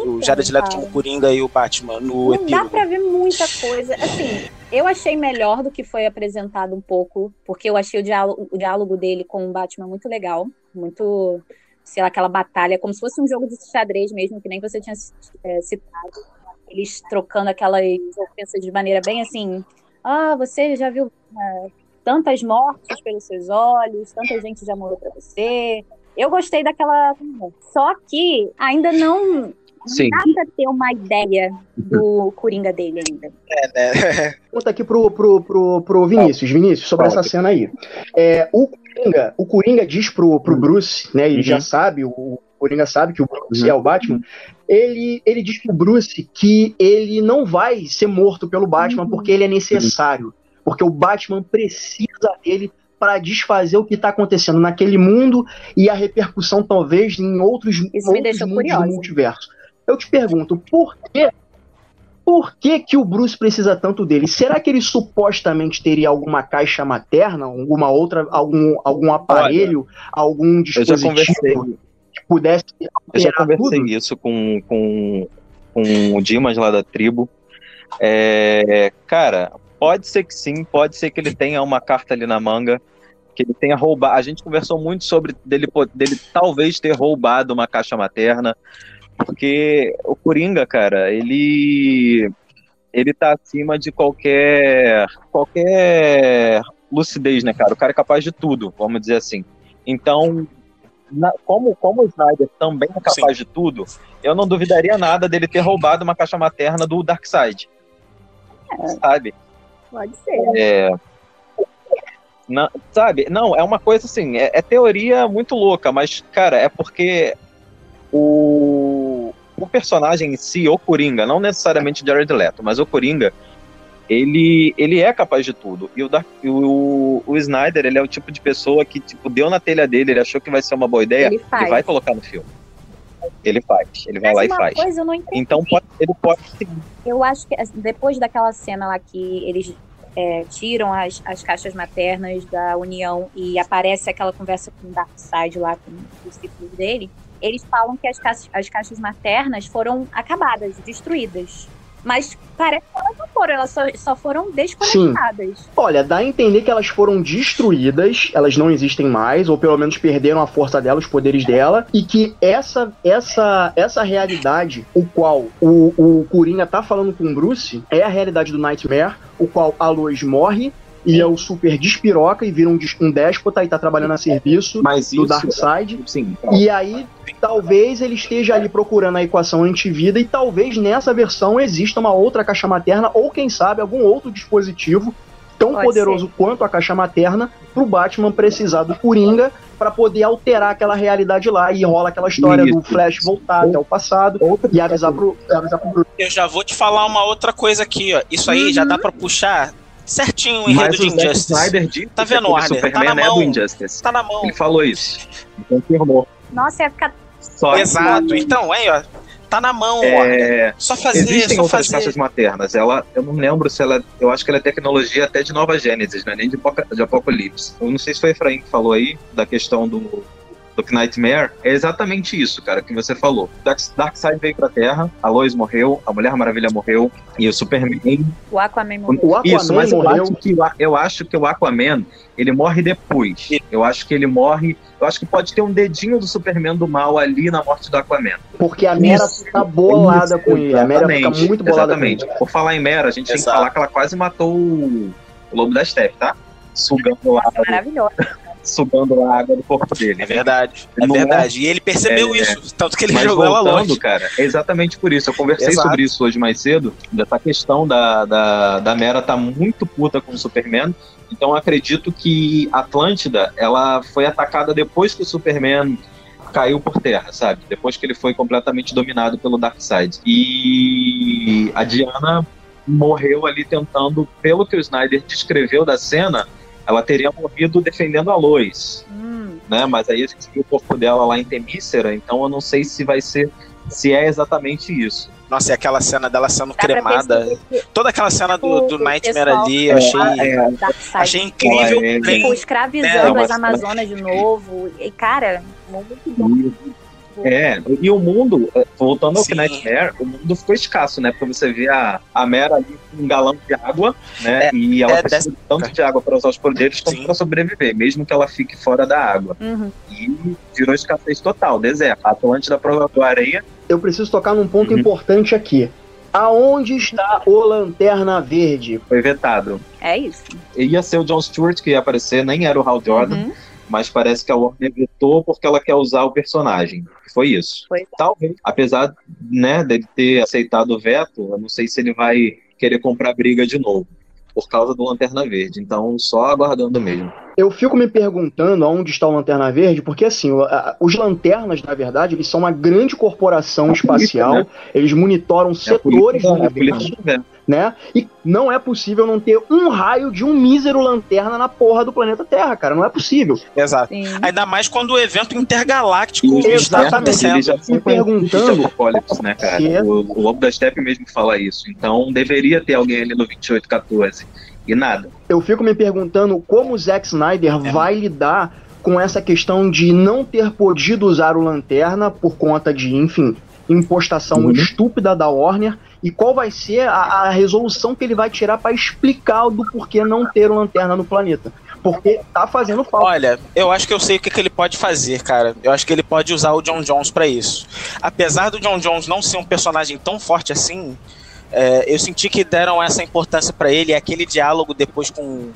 Então, o Jared Leto como Coringa e o Batman no Não epílogo. dá pra ver muita coisa. Assim, eu achei melhor do que foi apresentado um pouco, porque eu achei o diálogo, o diálogo dele com o Batman muito legal. Muito, sei lá, aquela batalha, como se fosse um jogo de xadrez mesmo, que nem você tinha é, citado eles trocando aquelas ofensas de maneira bem assim. Ah, você já viu é, tantas mortes pelos seus olhos, tanta gente já morreu para você. Eu gostei daquela. Só que ainda não. Sim. Não dá pra ter uma ideia do Coringa dele ainda. É, né? Conta aqui pro, pro, pro, pro Vinícius, Vinícius, sobre essa cena aí. É, o, Coringa, o Coringa diz pro, pro Bruce, né? Ele uhum. já sabe, o Coringa sabe que o Bruce uhum. é o Batman, ele, ele diz pro Bruce que ele não vai ser morto pelo Batman uhum. porque ele é necessário. Porque o Batman precisa dele para desfazer o que está acontecendo naquele mundo e a repercussão, talvez, em outros, outros mundos curiosa. do multiverso. Eu te pergunto, por que por que, que o Bruce precisa tanto dele? Será que ele supostamente teria alguma caixa materna, alguma outra, algum, algum aparelho, Olha, algum dispositivo pudesse. Eu já conversei tudo. isso com, com, com o Dimas lá da tribo. É, cara, pode ser que sim, pode ser que ele tenha uma carta ali na manga, que ele tenha roubado. A gente conversou muito sobre dele, dele talvez ter roubado uma caixa materna, porque o Coringa, cara, ele ele tá acima de qualquer qualquer lucidez, né, cara? O cara é capaz de tudo, vamos dizer assim. Então, na, como, como o Snyder também é capaz Sim. de tudo, eu não duvidaria nada dele ter roubado uma caixa materna do Darkseid. É. Sabe? Pode ser. É, não, sabe? Não, é uma coisa assim, é, é, teoria muito louca, mas, cara, é porque o, o personagem em si, o Coringa, não necessariamente Jared Leto, mas o Coringa, ele, ele é capaz de tudo. E o, Dark, o, o Snyder, ele é o tipo de pessoa que, tipo, deu na telha dele, ele achou que vai ser uma boa ideia e vai colocar no filme. Ele faz, ele vai Mas lá e faz. Coisa, eu não então pode, ele pode Eu acho que assim, depois daquela cena lá que eles é, tiram as, as caixas maternas da União e aparece aquela conversa com o Darkseid lá com os discípulos dele, eles falam que as caixas, as caixas maternas foram acabadas, destruídas. Mas parece que elas não foram, elas só, só foram desconectadas. Sim. Olha, dá a entender que elas foram destruídas, elas não existem mais, ou pelo menos perderam a força dela, os poderes dela, e que essa essa essa realidade, o qual o, o Coringa tá falando com o Bruce, é a realidade do Nightmare, o qual a Lois morre, e é o super despiroca e vira um, um déspota e tá trabalhando a serviço Mas do Darkseid. Sim, E aí, talvez ele esteja ali procurando a equação antivida e talvez nessa versão exista uma outra caixa materna ou, quem sabe, algum outro dispositivo tão Pode poderoso ser. quanto a caixa materna pro Batman precisar do Coringa para poder alterar aquela realidade lá e rola aquela história Isso. do Flash voltar até o passado outra e avisar pro, avisar pro Eu já vou te falar uma outra coisa aqui, ó. Isso aí uhum. já dá para puxar certinho o enredo Mas de Injustice. Snyder disse Tá vendo, que o Warner? Tá na é do mão. Injustice. Tá na mão. Ele falou isso. Ele confirmou. Nossa, ia ficar. Só Exato. Então, aí, ó. Tá na mão, Warner. é, Só fazer, Existem só outras fazer. caixas maternas. Ela, eu não lembro se ela. Eu acho que ela é tecnologia até de Nova Gênesis, né? Nem de, de Apocalipse. Eu não sei se foi o Efraim que falou aí da questão do, do Nightmare. É exatamente isso, cara, que você falou. Dark, Darkseid veio pra Terra, a Lois morreu, a Mulher Maravilha morreu, e o Superman. O Aquaman morreu. O Aquaman isso, mas eu morreu. acho, que, eu acho que o Aquaman ele morre depois. Eu acho que ele morre. Eu acho que pode ter um dedinho do Superman do mal ali na morte do Aquaman. Porque a Mera Isso, fica bolada Isso, com ele. A Mera fica muito bolada Exatamente. com ele. Por falar em Mera, a gente tem que Exato. falar que ela quase matou o, Lobo da Steppe, tá? Sugando a, Nossa, maravilhosa. Sugando a água do corpo dele. É verdade, é Não é- verdade. E ele percebeu É. isso, tanto que ele Mas jogou ela voltando, longe. cara, é exatamente por isso. Eu conversei Exato. sobre isso hoje mais cedo. Dessa questão da, da, da Mera tá muito puta com o Superman. Então eu acredito que Atlântida, ela foi atacada depois que o Superman caiu por terra, sabe? Depois que ele foi completamente dominado pelo Darkseid. E a Diana morreu ali tentando, pelo que o Snyder descreveu da cena, ela teria morrido defendendo a Lois Hum, né? Mas aí a gente viu o corpo dela lá em Temícera, então eu não sei se vai ser, se é exatamente isso. Nossa, e aquela cena dela sendo dá cremada. Toda aquela cena do, do Nightmare ali, eu achei, É, achei incrível. É, bem- tipo, É, escravizando mas- as Amazonas de novo. E, cara, muito bom. É, e o mundo, eh, voltando ao Sim. Nightmare, o mundo ficou escasso, né? Porque você vê a, a Mera ali com um galão de água, né? É, e ela é precisa de tanto de água para usar os poderes quanto para sobreviver, mesmo que ela fique fora da água. Uhum. E virou escassez total, deserto. A Atlântida provavelmente areia. Eu preciso tocar num ponto Uhum. importante aqui. Aonde está o Lanterna Verde? Foi vetado. É isso. Ia ser o John Stewart que ia aparecer, nem era o Hal Jordan. Uhum. Mas parece que a Warner vetou porque ela quer usar o personagem. Foi isso. Foi. Talvez, apesar né, dele ter aceitado o veto, eu não sei se ele vai querer comprar briga de novo, por causa do Lanterna Verde. Então, só aguardando mesmo. Eu fico me perguntando aonde está o Lanterna Verde, porque assim, os lanternas, na verdade, eles são uma grande corporação espacial, né? eles monitoram É setores política, do é universo, veto. né? E não é possível não ter um raio de um mísero lanterna na porra do planeta Terra, cara. Não é possível. Exato. Sim. Ainda mais quando o evento intergaláctico está Exatamente. acontecendo. já Me perguntando Apocalipse, né, cara? é- O, o Lobo da Steppe mesmo fala isso. Então, deveria ter alguém ali no 2814. E nada. Eu fico me perguntando como o Zack Snyder É. vai lidar com essa questão de não ter podido usar o Lanterna por conta de, enfim, impostação Uhum. estúpida da Warner e qual vai ser a, a resolução que ele vai tirar para explicar do porquê não ter o Lanterna no planeta. Porque tá fazendo falta. Olha, eu acho que eu sei o que, que ele pode fazer, cara. Eu acho que ele pode usar o John Jones pra isso. Apesar do John Jones não ser um personagem tão forte assim, é, eu senti que deram essa importância pra ele. E aquele diálogo depois com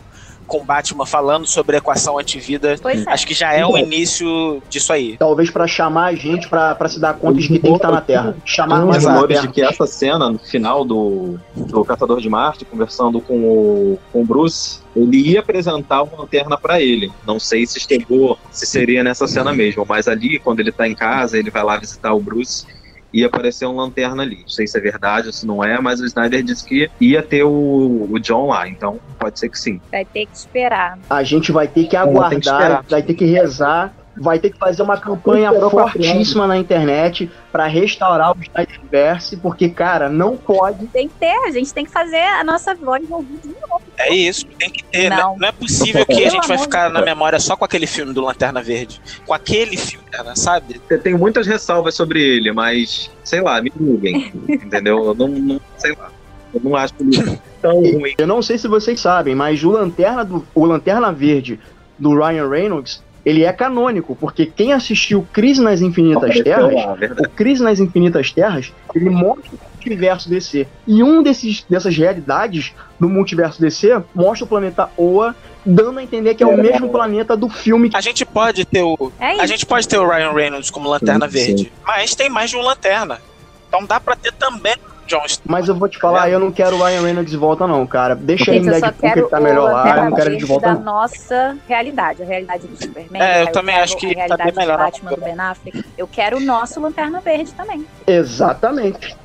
com Batman falando sobre a equação antivida, Pois é. acho que já é o início disso aí. Talvez para chamar a gente pra pra se dar conta de que tem que estar na Terra. Chamar mais na rumores Terra. de que essa cena, no final do, do Caçador de Marte, conversando com o, com o Bruce, ele ia apresentar uma lanterna pra ele. Não sei se chegou, se seria nessa cena mesmo, mas ali, quando ele tá em casa, ele vai lá visitar o Bruce. Ia aparecer um lanterna ali. Não sei se é verdade ou se não é, mas o Snyder disse que ia ter o, o John lá, então pode ser que sim. Vai ter que esperar. A gente vai ter que que aguardar, esperar. vai ter que rezar, vai ter que fazer uma campanha fortíssima na internet para restaurar o Snyderverse, porque, cara, não pode. Tem que ter, a gente tem que fazer a nossa voz ouvir de novo. É isso, tem que ter. né? Não. Não, é possível que a gente vai ficar na memória só com aquele filme do Lanterna Verde. Com aquele filme, cara, sabe? Eu tenho muitas ressalvas sobre ele, mas, sei lá, me julguem, entendeu? Eu não, não- sei lá. Eu não acho ele tão ruim. Eu não sei se vocês sabem, mas o Lanterna, do, o Lanterna Verde do Ryan Reynolds, ele é canônico, porque quem assistiu Crise nas Infinitas Apareceu Terras, lá, o Crise nas Infinitas Terras, ele mostra o multiverso DC. E um desses, dessas realidades do multiverso DC mostra o planeta Oa, dando a entender que é o mesmo planeta do filme. A gente pode ter o. É. A gente pode ter o Ryan Reynolds como Lanterna Sim, sim. Verde. Mas tem mais de um Lanterna. Então dá pra ter também John Stewart. Mas eu vou te falar, eu não quero o Ryan Reynolds de volta, não, cara. Deixa ele em eu só Deadpool, que quero ele tá melhor lá, eu não quero ele de volta, da não. nossa realidade, a realidade do Superman. É, eu eu também acho que a tá bem melhor do Batman, do Ben Affleck. Eu quero o nosso Lanterna Verde também. Exatamente.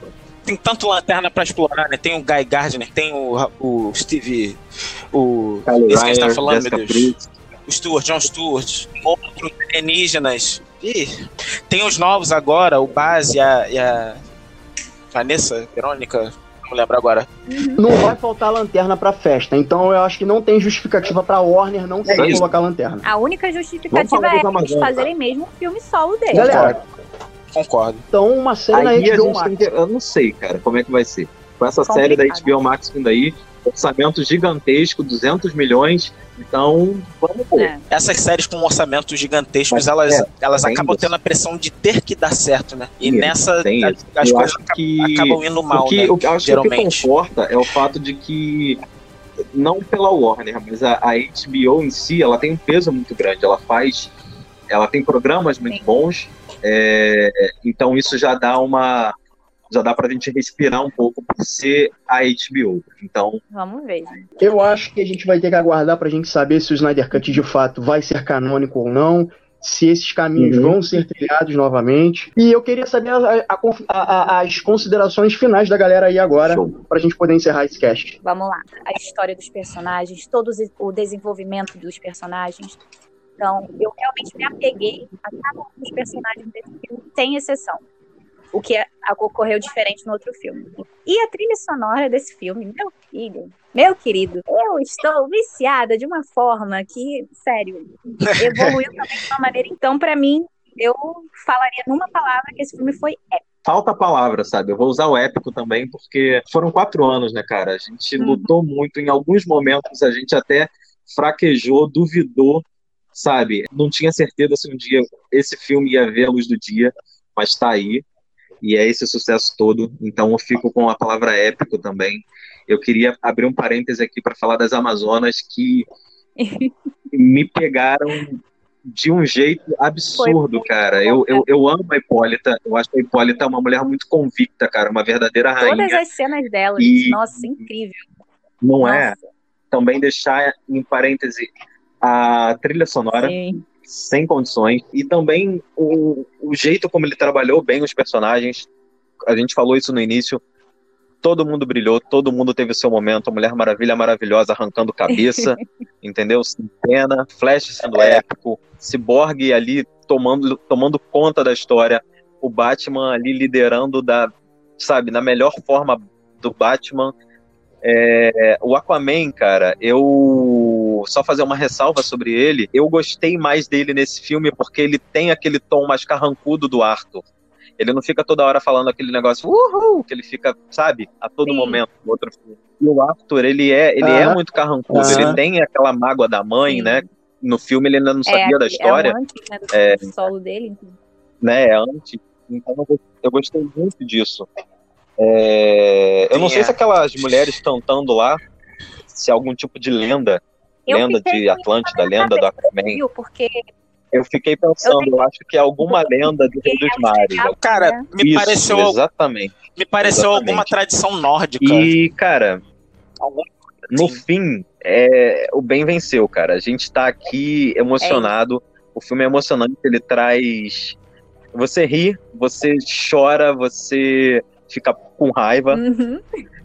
tem tanto lanterna pra explorar, né? Tem o Guy Gardner, tem o, o Steve. O. Kylo esse que a gente tá falando, Jessica meu Deus. O Stuart, John Stewart, outros alienígenas. Ih, tem os novos agora, o Baz e a, e a Vanessa, Verônica, não lembro agora. Não vai faltar lanterna pra festa, então eu acho que não tem justificativa pra Warner não querer isso. colocar lanterna. A única justificativa é eles fazerem mesmo um filme solo deles. Galera, Concordo. então uma série na Aí a HBO gente Max. tem que, eu não sei, cara, como é que vai ser. Com essa série da Complicado. HBO Max vindo aí, orçamento gigantesco, 200 milhões, então vamos ver. É. Essas séries com orçamentos gigantescos, elas, é, elas acabam isso. tendo a pressão de ter que dar certo, né? E Tem nessa, tem a- isso. as Eu coisas que- acabam indo mal, o que, né? o que eu acho que o que geralmente. conforta é o fato de que não pela Warner, mas a, a HBO em si, ela tem um peso muito grande. Ela faz, ela tem programas muito Sim. bons. é, então isso já dá uma, já dá pra gente respirar um pouco por ser a HBO. Então Vamos ver. Eu acho que a gente vai ter que aguardar pra gente saber se o Snyder Cut de fato vai ser canônico ou não, se esses caminhos Uhum. vão ser trilhados novamente. E eu queria saber a- a- a- a- as considerações finais da galera aí agora, Show. pra gente poder encerrar esse cast. Vamos lá. A história dos personagens, todo o desenvolvimento dos personagens. Então, eu realmente me apeguei a cada um dos personagens desse filme, sem exceção. O que é- ocorreu diferente no outro filme. E a trilha sonora desse filme, meu filho, meu querido, eu estou viciada de uma forma que, sério, evoluiu também de uma maneira. Então, pra mim, eu falaria numa palavra que esse filme foi épico. falta a palavra, sabe? Eu vou usar o épico também, porque foram quatro anos, né, cara? A gente Uhum. lutou muito. Em alguns momentos a gente até fraquejou, duvidou, sabe? Não tinha certeza se um dia esse filme ia ver a luz do dia, mas tá aí. E é esse sucesso todo. Então eu fico com a palavra épico também. Eu queria abrir um parêntese aqui para falar das Amazonas que me pegaram de um jeito absurdo, cara. Eu, eu, eu amo a Hipólita. Eu acho que a Hipólita é uma mulher muito convicta, cara. Uma verdadeira Todas rainha. as cenas dela, E- gente, nossa, incrível. Não é? Nossa, Também deixar em parêntese a trilha sonora. sim. Sem condições. E também o, o jeito como ele trabalhou bem os personagens. A gente falou isso no início. Todo mundo brilhou, todo mundo teve o seu momento. A Mulher Maravilha maravilhosa arrancando cabeça, entendeu? Pena, Flash sendo épico, Cyborg ali tomando, tomando conta da história, o Batman ali liderando da, sabe, na melhor forma do Batman. É, o Aquaman, cara, eu só fazer uma ressalva sobre ele. Eu gostei mais dele nesse filme porque ele tem aquele tom mais carrancudo do Arthur. Ele não fica toda hora falando aquele negócio, uhul, que ele fica, sabe, a todo Sim. momento no outro filme. E o Arthur, ele é, ele é Aham. muito carrancudo, Aham. ele tem aquela mágoa da mãe, Sim. né? No filme ele ainda não sabia da história, É o antes, né, do É. solo dele. né? Antes. Então eu- gostei muito disso. É, eu não sei é. se aquelas mulheres cantando lá, se é algum tipo de lenda, Eu lenda de Atlântida, lenda do Aquaman. Porque Eu fiquei pensando, Eu eu, acho que é alguma lenda do Rei dos Mares. chegava- Cara, né? me Isso, pareceu, exatamente. me pareceu exatamente. alguma tradição nórdica. E, cara, no Sim. fim, é, o bem venceu, cara. A gente tá aqui emocionado. o filme é emocionante, ele traz. Você ri, você chora, você fica com raiva. Uhum.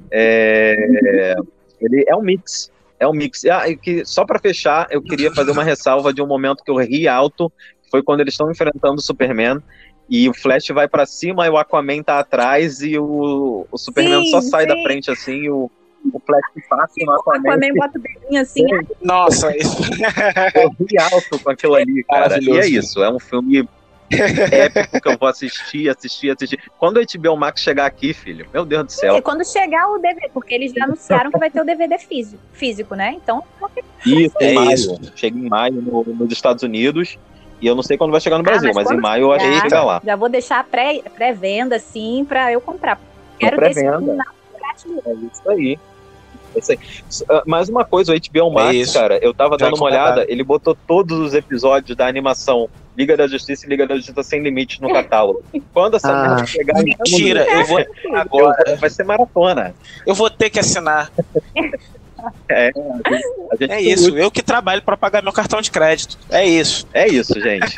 É, ele é um mix. É um mix. Ah, e que, só pra fechar, eu queria fazer uma ressalva de um momento que eu ri alto. Foi quando eles estão enfrentando o Superman. E o Flash vai pra cima e o Aquaman tá atrás e o, o Superman Sim, só sai da sim. frente assim e o, o Flash passa no O Aquaman. Aquaman bota o dedinho assim. Nossa, isso. Eu ri alto com aquilo ali, cara. E é isso, é um filme épico que eu vou assistir, assistir, assistir. Quando o HBO Max chegar aqui, filho, meu Deus do céu. E quando chegar o DVD, porque eles já anunciaram que vai ter o DVD físico, físico né? Então, Isso, É em maio. isso. Chega em maio no- nos Estados Unidos. E eu não sei quando vai chegar no Brasil, Ah, mas mas, em maio eu acho que chegar- chega lá. já vou deixar a pré- pré-venda, assim, pra eu comprar. Quero ter esse. É isso aí. É isso aí. S- ah, Mais uma coisa, o HBO Max, É isso. cara, eu tava Já dando uma olhada, ele botou todos os episódios da animação Liga da Justiça e Liga da Justiça Sem Limites no catálogo. Quando essa Ah. chegar em Mentira, eu vou agora agora, vai ser maratona. eu vou ter que assinar. A gente É tem isso, eu que trabalho pra pagar meu cartão de crédito. É isso. É isso, gente.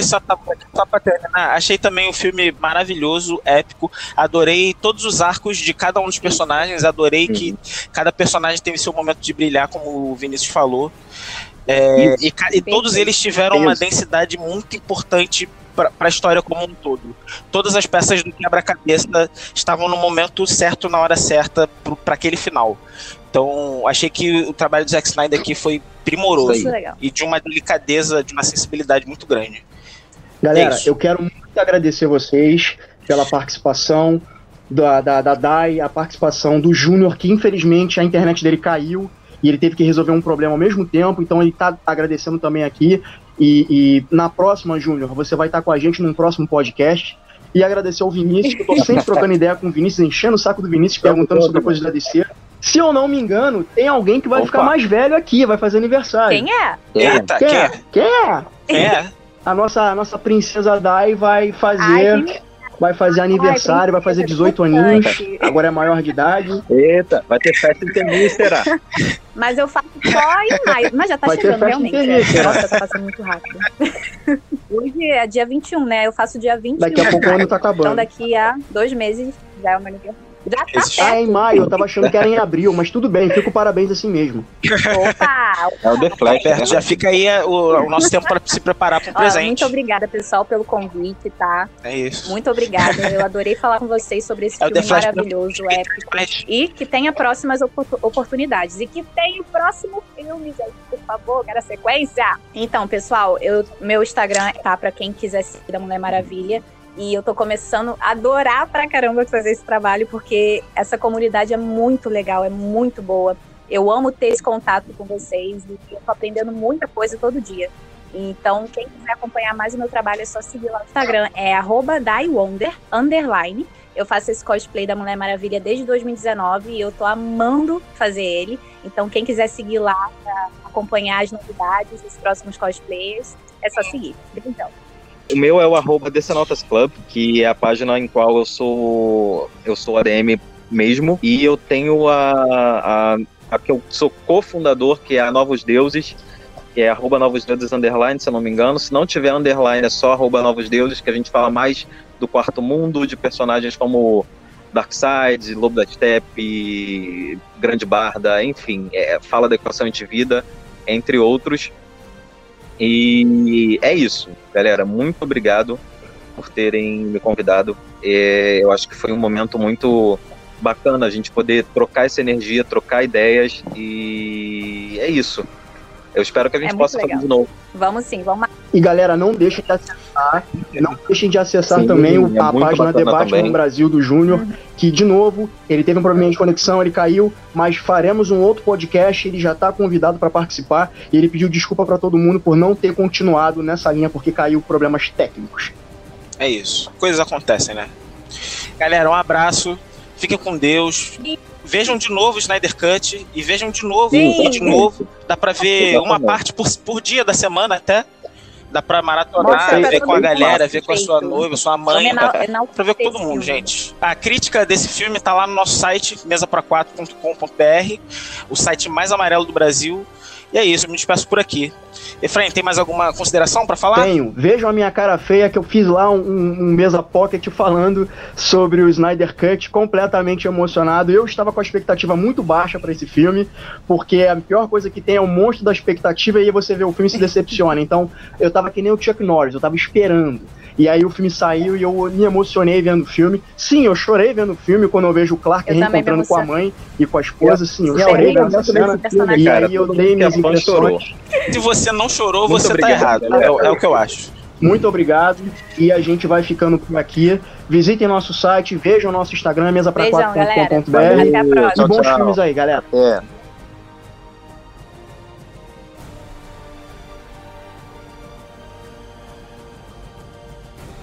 Só, tá, só pra terminar, achei também o filme maravilhoso, épico. Adorei todos os arcos de cada um dos personagens. Adorei uhum. que cada personagem teve seu momento de brilhar, como o Vinícius falou. É, e, e, todos eles tiveram uma densidade muito importante para a história como um todo. Todas as peças do quebra-cabeça estavam no momento certo, na hora certa, para aquele final. Então, achei que o trabalho do Zack Snyder aqui foi primoroso e de uma delicadeza, de uma sensibilidade muito grande. Galera, é eu quero muito agradecer vocês pela participação da, da, da Dai, a participação do Júnior, que infelizmente a internet dele caiu e ele teve que resolver um problema ao mesmo tempo, então ele está agradecendo também aqui. E, e na próxima, Júnior, você vai estar com a gente num próximo podcast. E agradecer ao Vinícius, que eu tô sempre trocando ideia com o Vinícius, enchendo o saco do Vinícius, perguntando sobre coisas da DC. Se eu não me engano, tem alguém que vai Opa. ficar mais velho aqui, vai fazer aniversário. Quem é? Eita, quem é? Quem é? Quem é? A nossa, a nossa princesa Dai vai fazer. Ai, vai fazer aniversário, Ai, vai fazer 18 aninhos, agora é maior de idade. Eita, vai ter festa em Temístera. Mas eu faço só em maio. Mas já tá vai chegando realmente. É. Nossa, tá passando muito rápido. Hoje é dia 21, né? Eu faço dia 21. Daqui a pouco o ano tá acabando. Então daqui a dois meses já é o meu aniversário. Já tá Esse... Ah, é em maio, eu tava achando que era em abril, mas tudo bem, fico parabéns assim mesmo. Opa! É o The Flash, né? Já fica aí o, o nosso tempo para se preparar para o presente. Muito obrigada, pessoal, pelo convite, tá? É isso. Muito obrigada. Eu adorei falar com vocês sobre esse é filme maravilhoso, épico. E que tenha próximas oportunidades. E que tenha o próximo filme, gente, por favor, quero a sequência. Então, pessoal, eu, meu Instagram tá para quem quiser seguir da Mulher Maravilha. E eu tô começando a adorar pra caramba fazer esse trabalho, porque essa comunidade é muito legal, é muito boa. Eu amo ter esse contato com vocês e eu tô aprendendo muita coisa todo dia. Então, quem quiser acompanhar mais o meu trabalho é só seguir lá no Instagram, é @daiwonder underline. Eu faço esse cosplay da Mulher Maravilha desde 2019 e eu tô amando fazer ele. Então, quem quiser seguir lá para acompanhar as novidades dos próximos cosplays, é só seguir. Então. O meu é o arroba Decenotas Club, que é a página em qual eu sou eu sou ADM mesmo. E eu tenho a, a, a que eu sou cofundador, que é a Novos Deuses, que é arroba Novos Deuses Underline, se eu não me engano. Se não tiver underline, é só arroba Novos Deuses, que a gente fala mais do quarto mundo, de personagens como Darkseid, Lobo da Steppe, Grande Barda, enfim, é, fala da equação de vida, entre outros. E é isso, galera. Muito obrigado por terem me convidado. É, eu acho que foi um momento muito bacana a gente poder trocar essa energia, trocar ideias e é isso. Eu espero que a gente é possa fazer de novo. Vamos sim, vamos. E galera, não deixem de acessar, não deixem de acessar sim, também é a página Debate também. no Brasil do Júnior, que de novo, ele teve um problema de conexão, ele caiu, mas faremos um outro podcast, ele já está convidado para participar e ele pediu desculpa para todo mundo por não ter continuado nessa linha porque caiu problemas técnicos. É isso. Coisas acontecem, né? Galera, um abraço. Fiquem com Deus. Vejam de novo o Snyder Cut e vejam de novo Sim. de novo. Dá pra ver uma parte por, por dia da semana até. Dá pra maratonar, Nossa, ver com a galera, ver com a sua noiva, sua mãe. Dá pra ver com todo mundo, gente. A crítica desse filme tá lá no nosso site, mesaprá4.com.br, o site mais amarelo do Brasil. E é isso, eu me despeço por aqui. Efraim, tem mais alguma consideração para falar? Tenho. Vejam a minha cara feia que eu fiz lá um, um, mesa pocket falando sobre o Snyder Cut, completamente emocionado. Eu estava com a expectativa muito baixa para esse filme, porque a pior coisa que tem é o monstro da expectativa e aí você vê o filme se decepciona. Então, eu tava que nem o Chuck Norris, eu tava esperando. E aí o filme saiu e eu me emocionei vendo o filme. Sim, eu chorei vendo o filme quando eu vejo o Clark eu reencontrando com a mãe e com a esposa. Sim, eu chorei vendo essa cena. E aí eu dei minhas impressões. Se você não chorou, Muito você tá obrigado, tá errado. É, é o que eu acho. Muito obrigado. E a gente vai ficando por aqui. Visitem nosso site, vejam nosso Instagram, mesa para 4.com.br. E bons filmes aí, galera. É.